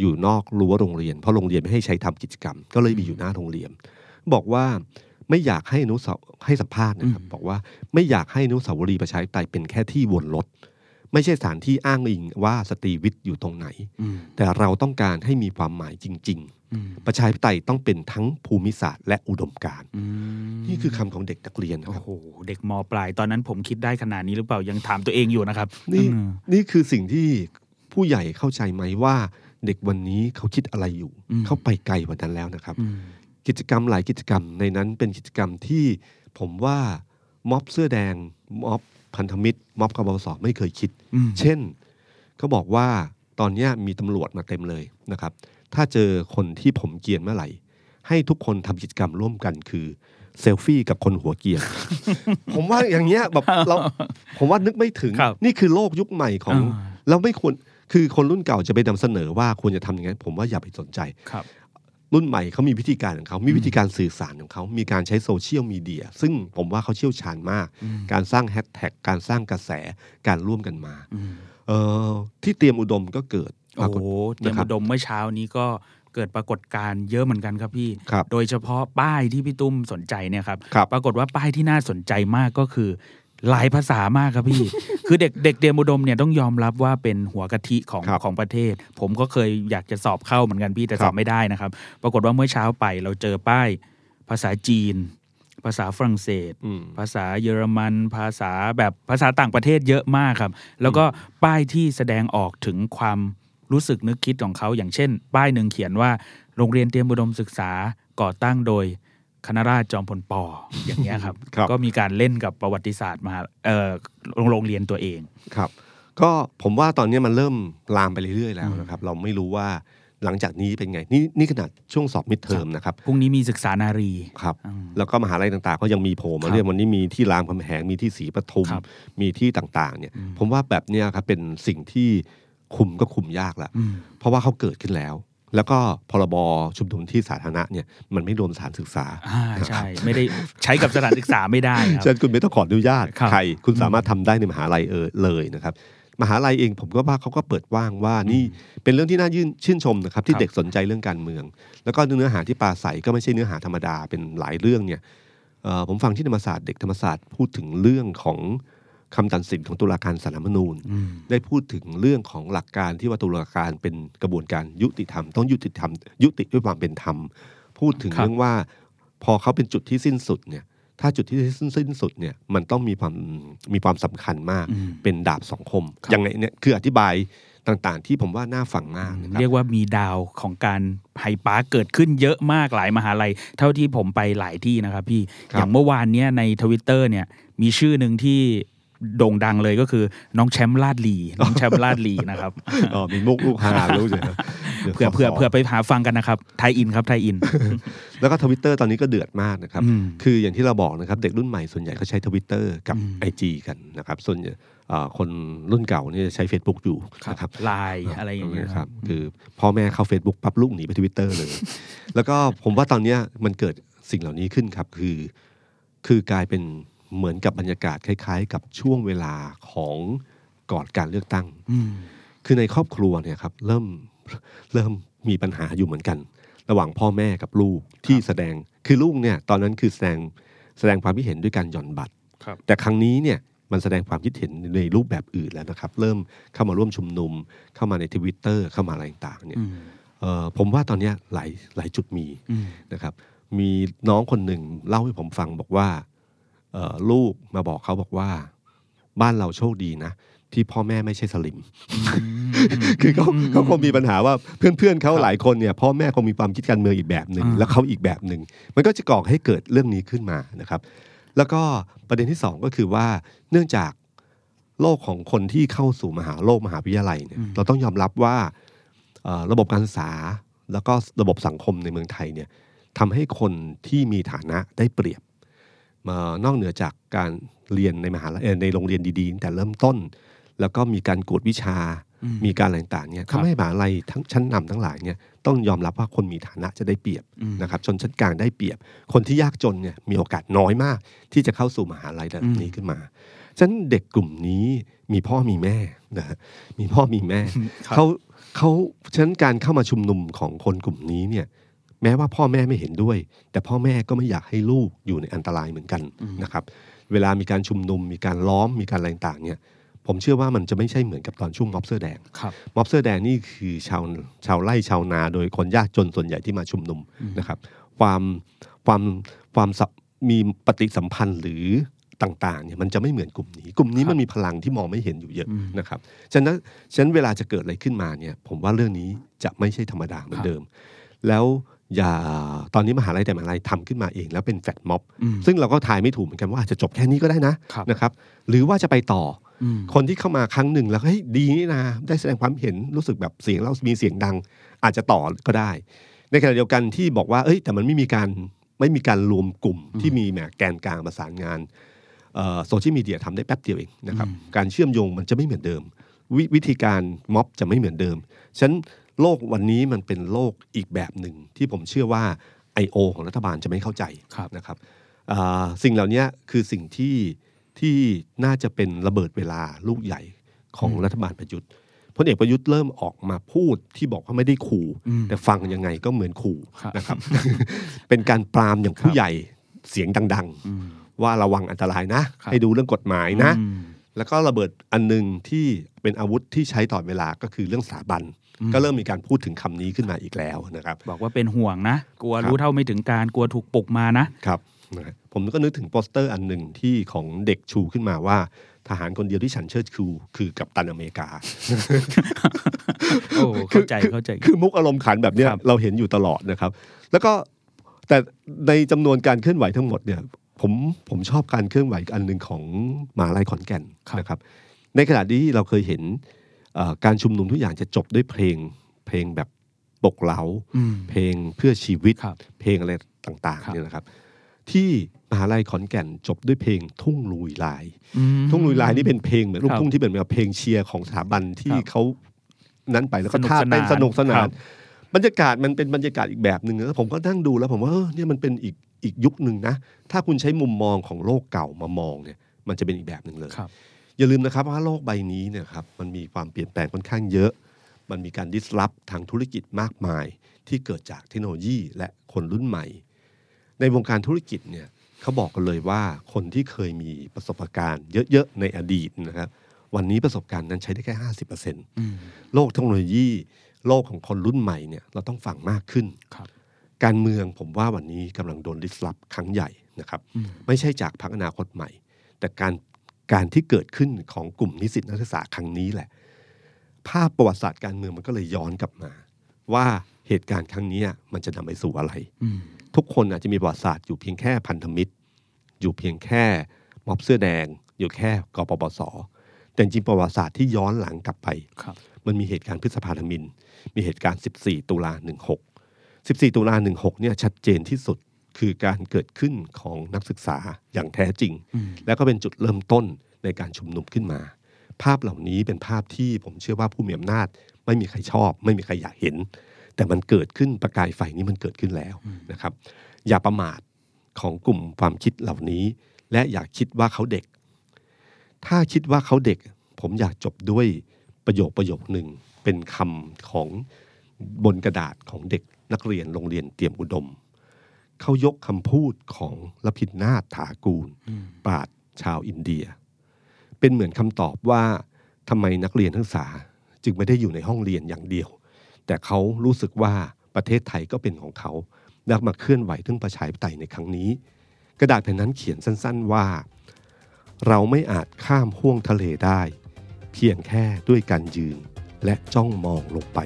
B: อยู่นอกรั้วโรงเรียน เพราะโรงเรียนไม่ให้ใช้ทำกิจกรรม ก็เลยมีอยู่หน้าโรงเรียน บอกว่าไม่อยากให้อนุสาวให้สัมภาษณ์นะครับ บอกว่าไม่อยากให้อนุสาวรีย์ประชาธิปไตยเป็นแค่ที่วนรถไม่ใช่สถานที่อ้างอิงว่าสตรีวิทย์อยู่ตรงไหน
A: อืม
B: แต่เราต้องการให้มีความหมายจริง
A: อืม
B: ๆ ประชาธิปไตยต้องเป็นทั้งภูมิศาสตร์และอุดมการณ์
A: อืม
B: นี่คือคำของเด็กนักเรียนค
A: โอ้
B: รับ
A: โหเด็กมปลายตอนนั้นผมคิดได้ขนาดนี้หรือเปล่ายังถามตัวเองอยู่นะครับ
B: นี่
A: อืม
B: นี่คือสิ่งที่ผู้ใหญ่เข้าใจไหมว่า เด็กวันนี้เขาคิดอะไรอยู่
A: อืม
B: เขาไปไกลกว่านั้นแล้วนะครับ
A: อืม
B: กิจกรรมหลายกิจกรรมในนั้นเป็นกิจกรรมที่ผมว่าม็อบเสื้อแดงม็อบพันธมิตร ม็อบกบพศไม่เคยคิด
A: อืม
B: เช่นเขาบอกว่าตอนเนี้ยมีตำรวจมาเต็มเลยนะครับ ถ้าเจอคนที่ผมเกรียนเมื่อไหร่ ให้ทุกคนทำกิจกรรมร่วมกันคือเซลฟี่กับคนหัวเกรียนผมว่าอย่างเงี้ยแบบเราผมว่านึกไม่ถึง
A: ครับ
B: นี่คือโลกยุคใหม่ของ
A: อ่า
B: เราไม่ควรคือคนรุ่นเก่าจะไปนำเสนอว่าควรจะทำอย่างนั้นผมว่าอย่าไปสนใจ
A: ครับ
B: รุ่นใหม่เขามีวิธีการของเขา มีวิธีการสื่อสารของเขา มีการใช้โซเชียลมีเดีย ซึ่งผมว่าเขาเชี่ยวชาญมาก
A: อืม
B: การสร้างแฮชแท็กการสร้างกระแสการร่วมกันมา
A: อืม
B: เอ่อที่เตรียมอุดมก็เกิดป
A: โอ้
B: ราก
A: โห
B: ฏ
A: เตรียม
B: นะครับ
A: อุดมเมื่อเช้านี้ก็เกิดปรากฏการณ์เยอะเหมือนกันครับพี่
B: ครับ
A: โดยเฉพาะป้ายที่พี่ตุ้มสนใจเนี่ยครับ
B: ครับ
A: ปรากฏว่าป้ายที่น่าสนใจมากก็คือ หลายภาษามากครับพี่ คือเด็กเด็กเตรียมอุดมเนี่ยต้องยอมรับว่าเป็นหัวกะทิของ
B: ครับ
A: ของประเทศ ผมก็เคยอยากจะสอบเข้าเหมือนกันพี่แต่
B: ครั
A: ส
B: บ
A: อบไม่ได้นะครับ ปรากฏว่าเมื่อเช้าไปเราเจอป้ายภาษาจีน ภาษาฝรั่งเศส
B: อืม
A: ภาษาเยอรมัน ภาษาแบบภาษาต่างประเทศเยอะมากครับ แล้วก็ป้ายที่แสดงออกถึงความ รู้สึกนึกคิดของเขาอย่างเช่น ป้ายหนึ่งเขียนว่า โรงเรียนเตรียมอุดมศึกษาก่อตั้งโดยคณะราษฎรจอมพลปออย่างเงี้ยครับ
B: ครับ
A: ก็มีการเล่นกับประวัติศาสตร์มาเอ่อโรงเรียนตัวเอง
B: ครับ ก็ผมว่าตอนนี้มันเริ่มลามไปเรื่อยๆแล้ว
A: อืม
B: นะครับ เราไม่รู้ว่าหลังจากนี้เป็นไง นี่นี่ขนาดช่วงสอบมิดเทอมนะครับ
A: พรุ่งนี้มีศึกษานารี
B: ครับ
A: อืม
B: แล้วก็มหาลัยต่างๆ ก็ยังมีโผล่
A: ครั
B: มา
A: บ
B: เรื่องวันนี้มีที่รามคำแหงมีที่ศรีปทุม
A: ครับ
B: มีที่ต่างๆเนี่ย
A: อืม
B: ผมว่าแบบเนี้ยครับเป็นสิ่งที่ คุมก็คุมยากละ
A: อืม
B: เพราะว่าเขาเกิดขึ้นแล้ว แล้วก็พรบชุมนุมที่สาธารณะเนี่ยมันไม่รวมสถานศึกษา
A: อ่าใช่ไม่ได้ใช้กับสถานศึกษาไม่ได้ครับ
B: ฉะนั้นคุณไม่ต้องขออนุญาต
A: ครับ
B: ใครคุณสามารถทำได้ในมหาลัยเออเลยนะครับมหาลัยเองผมก็ว่าเขาก็เปิดว่างว่านี่เป็นเรื่องที่น่ายื่นชื่นชมนะครับที่
A: ครับ
B: เด็กสนใจเรื่องการเมือง แล้วก็เนื้อหาที่ปราศัยก็ไม่ใช่เนื้อหาธรรมดาเป็นหลายเรื่องเนี่ยเอ่อผมฟังที่ธรรมศาสตร์เด็กธรรมศาสตร์พูดถึงเรื่องของ คำตัดสินของตุลาการสารรัฐธรรมนูญ
A: อืม
B: ได้พูดถึงเรื่องของหลักการที่ว่าตุลาการเป็นกระบวนการยุติธรรม ต้องยุติธรรม ยุติด้วยความเป็นธรรม พูดถึง
A: ครับ
B: เรื่องว่า พอเขาเป็นจุดที่สิ้นสุดเนี่ย ถ้าจุดที่สิ้นสิ้นสุดเนี่ยมันต้องมีความมีความสำคัญมาก
A: อืม
B: เป็นดาบสองคม
A: ครับ
B: ยังไงเนี่ยคืออธิบายต่างๆ ที่ผมว่าน่าฟังมากนะค
A: เรี
B: รั
A: ย
B: บ
A: กว่ามีดาวของการไฮปาร์คเกิดขึ้นเยอะมากหลายมหาลัย เท่าที่ผมไปหลายที่นะครับพี่
B: ครับ
A: อย่างเมื่อวานเนี้ยในทวิตเตอร์เนี่ยมีชื่อหนึ่งที่ โด่งดังเลยก็คือน้องแชมป์ลาดลีน้องแชมป์ลาดลีนะครับ
B: อ๋อมีมุกลูกหารู้ใช่ไหม
A: เผื่อเผื่อเผื่อไปหาฟังกันนะครับไทยอินครับไทยอิน
B: แล้วก็ทวิตเตอร์ตอนนี้ก็เดือดมากนะครับ
A: อืม
B: คืออย่างที่เราบอกนะครับ เด็กรุ่นใหม่ส่วนใหญ่เขาใช้ทวิตเตอร์กับ
A: อืม
B: ไอจกันนะครับ ส่วนใหญ่เอ่อคนรุ่นเก่าเนี่ยใช้ Facebook อยู่นะครับ
A: ไลน์อะไรอย่างเงี้ย
B: ครับ คือพ่อแม่เข้า Facebook ปั๊บลูกหนีไปทวิตเตอร์เลย แล้วก็ผมว่าตอนเนี้ยมันเกิดสิ่งเหล่านี้ขึ้นครับ คือคือกลายเป็น เหมือนกับบรรยากาศคล้าย ๆ กับช่วงเวลาของก่อนการเลือกตั้ง
A: อืม
B: คือในครอบครัวเนี่ยครับเริ่มเริ่มมีปัญหาอยู่เหมือนกัน ระหว่างพ่อแม่กับลูกที่แสดงคือลูกเนี่ยตอนนั้นคือแสดงแสดงความคิดเห็นด้วยการหย่อนบัตร
A: ครับ
B: แต่ครั้งนี้เนี่ยมันแสดงความคิดเห็นในรูปแบบอื่นแล้วนะครับ เริ่มเข้ามาร่วมชุมนุม เข้ามาในทวิตเตอร์เข้ามาอะไรต่างๆเนี่ย
A: อืม
B: เอ่อผมว่าตอนเนี้ยหลายหลายจุดมี
A: อืม
B: นะครับ มีน้องคนหนึ่งเล่าให้ผมฟังบอกว่าเอ่อ ลูกมาบอกเขาบอกว่า บ้านเราโชคดีนะ ที่พ่อแม่ไม่ใช่สลิม คือเขาเขาคงมีปัญหาว่าเพื่อนๆเขาหลายคนเนี่ยพ่อแม่คงมีความคิดการเมืองอีกแบบหนึ่ง
A: อ่า
B: แล้วเขาอีกแบบหนึ่งมันก็จะก่อให้เกิดเรื่องนี้ขึ้นมานะครับ แล้วก็ประเด็นที่สองก็คือว่าเนื่องจากโลกของคนที่เข้าสู่มหาโลกมหาวิทยาลัยเนี่ยเราต้องยอมรับว่าเอ่อระบบการศึกษาแล้วก็ระบบสังคมในเมืองไทยเนี่ยทำให้คนที่มีฐานะได้เปรียบมา นอกเหนือจากการเรียนในมหาลัยเอ่อในโรงเรียนดีๆตั้งแต่เริ่มต้น แล้วก็มีการกวดวิชา
A: อืม
B: มีการอะไรต่างๆเนี่ย
A: ครับ
B: ทำให้มหาลัยทั้งชั้นนำทั้งหลายเนี่ยต้องยอมรับว่าคนมีฐานะจะได้เปรียบ
A: อืม
B: นะครับชนชั้นกลางได้เปรียบ คนที่ยากจนเนี่ยมีโอกาสน้อยมาก ที่จะเข้าสู่มหาลัยแบบนี้ขึ้นมาฉะนั้นเด็กกลุ่มนี้มีพ่อมีแม่นะฮะมีพ่อมีแม่
A: ครับ
B: เขาเขาฉะนั้นการเข้ามาชุมนุมของคนกลุ่มนี้เนี่ย แม้ว่าพ่อแม่ไม่เห็นด้วย แต่พ่อแม่ก็ไม่อยากให้ลูกอยู่ในอันตรายเหมือนกันนะครับ เวลามีการชุมนุมมีการล้อมมีการอะไรต่างๆเนี่ย ผมเชื่อว่ามันจะไม่ใช่เหมือนกับตอนช่วงม็อบเสื้อแดง
A: ครับ
B: ม็อบเสื้อแดงนี่คือชาวชาวไร่ชาวนา โดยคนยากจนส่วนใหญ่ที่มาชุมนุมนะครับ ความความความสับมีปฏิสัมพันธ์หรือต่างๆเนี่ยมันจะไม่เหมือนกลุ่มนี้ กลุ่มนี้มันมีพลังที่มองไม่เห็นอยู่เยอะ
A: อืม
B: นะครับฉะนั้นฉะนั้นเวลาจะเกิดอะไรขึ้นมาเนี่ย ผมว่าเรื่องนี้จะไม่ใช่ธรรมดาเหมือนเดิม แล้ว อย่าตอนนี้มหาลัยแต่มหาลัยทำขึ้นมาเอง แล้วเป็นแฟลตม็อบ
A: อืม
B: ซึ่งเราก็ทายไม่ถูกเหมือนกันว่าอาจจะจบแค่นี้ก็ได้นะครับนะครับหรือว่าจะไปต่อ
A: อืม
B: คนที่เข้ามาครั้งหนึ่งแล้วเฮ้ยดีนี่นะได้แสดงความเห็นรู้สึกแบบเสียงเรามีเสียงดัง อาจจะต่อก็ได้ ในขณะเดียวกันที่บอกว่าเอ้ย แต่มันไม่มีการไม่มีการรวมกลุ่มที่มีแหมแกนกลางประสานงานโซเชียลมีเดียทำได้แป๊บเดียวเองนะครับการเชื่อมโยงมันจะไม่เหมือนเดิมววิธีการม็อบจะไม่เหมือนเดิมฉะนั้น โลกวันนี้มันเป็นโลกอีกแบบหนึ่งที่ผมเชื่อว่า I.O. ของรัฐบาลจะไม่เข้าใจ
A: ครับ
B: นะครับอ่าสิ่งเหล่านี้คือสิ่งที่ที่น่าจะเป็นระเบิดเวลาลูกใหญ่ของรัฐบาลประยุทธ์พลเอกประยุทธ์เริ่มออกมาพูดที่บอกว่าไม่ได้ขู่
A: อืม
B: แต่ฟังยังไงก็เหมือนขู่
A: ครับ
B: นะครับ เป็นการปรามอย่างผู้ใหญ่เสียงดัง
A: อืม
B: ๆว่าระวังอันตรายนะ
A: ครับ
B: ให้ดูเรื่องกฎหมายนะ
A: อืม
B: แล้วก็ระเบิดอันหนึ่งที่เป็นอาวุธที่ใช้ต่อดเวลาก็คือเรื่องสถาบัน
A: อืม
B: ก็เริ่มมีการพูดถึงคำนี้ขึ้นมาอีกแล้วนะครับ
A: บอกว่าเป็นห่วงนะ กลัว
B: ครับ
A: รู้เท่าไม่ถึงการกลัวถูกปลุกมานะ
B: ครับนะฮะผมก็นึกถึงโปสเตอร์อันหนึ่งที่ของเด็กชูขึ้นมาว่าทหารคนเดียวที่ฉันเชิดชูคือกัปตันอเมริกา
A: โอ้เข้าใจเข้าใจ
B: คือมุกอารมณ์ขันแบบเนี้ย
A: ครับ
B: เราเห็นอยู่ตลอดนะครับ แล้วก็แต่ในจำนวนการเคลื่อนไหวทั้งหมดเนี่ยผมผมชอบการเคลื่อนไหวอันหนึ่งของมหาลัยขอนแก่นนะครับ ในขณะที่เราเคยเห็นเอ่อ การชุมนุมทุกอย่างจะจบด้วยเพลงเพลงแบบปลุกเล้า
A: อืม
B: เพลงเพื่อชีวิต
A: ครับ
B: เพลงอะไรต่าง
A: ครับ
B: ๆเนี่ยนะครับ ที่มหาลัยขอนแก่นจบด้วยเพลงทุ่งลุยลาย
A: อืม
B: ทุ่งลุยลายนี่เป็นเพลงเหมือนลูก
A: ครับ
B: ทุ่งที่เป็นแบบเพลงเชียร์ของสถาบันที่
A: ครับ
B: เขานั้นไปแล้วก็
A: สนุก
B: ท่าเต้น
A: สนาน
B: สนุกสนา
A: ครั
B: น
A: บ
B: บรรยากาศมันเป็นบรรยากาศอีกแบบหนึ่งแล้วผมก็นั่งดูแล้ว ผมว่าเออเนี่ยมันเป็นอีกอีกยุคหนึ่งนะ ถ้าคุณใช้มุมมองของโลกเก่ามามองเนี่ย มันจะเป็นอีกแบบหนึ่งเลย
A: ครับ
B: อย่าลืมนะครับว่าโลกใบนี้เนี่ยครับมันมีความเปลี่ยนแปลงค่อนข้างเยอะ มันมีการดิสลอฟทางธุรกิจมากมาย ที่เกิดจากเทคโนโลยีและคนรุ่นใหม่ ในวงการธุรกิจเนี่ยเขาบอกกันเลยว่าคนที่เคยมีประสบการณ์เยอะๆในอดีตนะครับวันนี้ประสบการณ์นั้นใช้ได้แค่ห้าสิบเปอร์เซ็นต์
A: อืม
B: โลกเทคโนโลยี โลกของคนรุ่นใหม่เนี่ยเราต้องฟังมากขึ้น
A: ครับ
B: การเมืองผมว่าวันนี้กำลังโดนดิสลอฟครั้งใหญ่นะครับ
A: อืม
B: ไม่ใช่จากพรรคอนาคตใหม่ แต่การ การที่เกิดขึ้นของกลุ่มนิสิตนักศึกษาครั้งนี้แหละ ภาพประวัติศาสตร์การเมืองมันก็เลยย้อนกลับมา ว่าเหตุการณ์ครั้งนี้มันจะนำไปสู่อะไร
A: อืม
B: ทุกคนอาจจะมีประวัติศาสตร์อยู่เพียงแค่พันธมิตร อยู่เพียงแค่ม็อบเสื้อแดง อยู่แค่กปปสแต่จริงๆประวัติศาสตร์ที่ย้อนหลังกลับไป
A: ครับ
B: มันมีเหตุการณ์พฤษภาธมิน มีเหตุการณ์ 14 ตุลา 16 14 ตุลา 16 เนี่ยชัดเจนที่สุด คือการเกิดขึ้นของนักศึกษาอย่างแท้จริง
A: อืม
B: แล้วก็เป็นจุดเริ่มต้นในการชุมนุมขึ้นมา ภาพเหล่านี้เป็นภาพที่ผมเชื่อว่าผู้มีอำนาจ ไม่มีใครชอบ ไม่มีใครอยากเห็น แต่มันเกิดขึ้นประกายไฟนี้มันเกิดขึ้นแล้วนะครับ อย่าประมาทของกลุ่มความคิดเหล่านี้ และอย่าคิดว่าเขาเด็ก ถ้าคิดว่าเขาเด็ก ผมอยากจบด้วยประโยคประโยคหนึ่งเป็นคำของบนกระดาษของเด็กนักเรียนโรงเรียนเตรียมอุดม เขายกคำพูดของลพินนาถถากูล
A: อืม
B: ปราชญ์ชาวอินเดีย เป็นเหมือนคำตอบว่าทำไมนักเรียนนักศึกษาจึงไม่ได้อยู่ในห้องเรียนอย่างเดียว แต่เขารู้สึกว่าประเทศไทยก็เป็นของเขาและมาเคลื่อนไหวถึงประชาธิปไตยในครั้งนี้ กระดาษแผ่นนั้นเขียนสั้น ๆว่า เราไม่อาจข้ามห่วงทะเลได้ เพียงแค่ด้วยการยืน และจ้องมองลงไป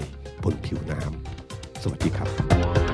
B: บนผิวน้ำสวัสดีครับ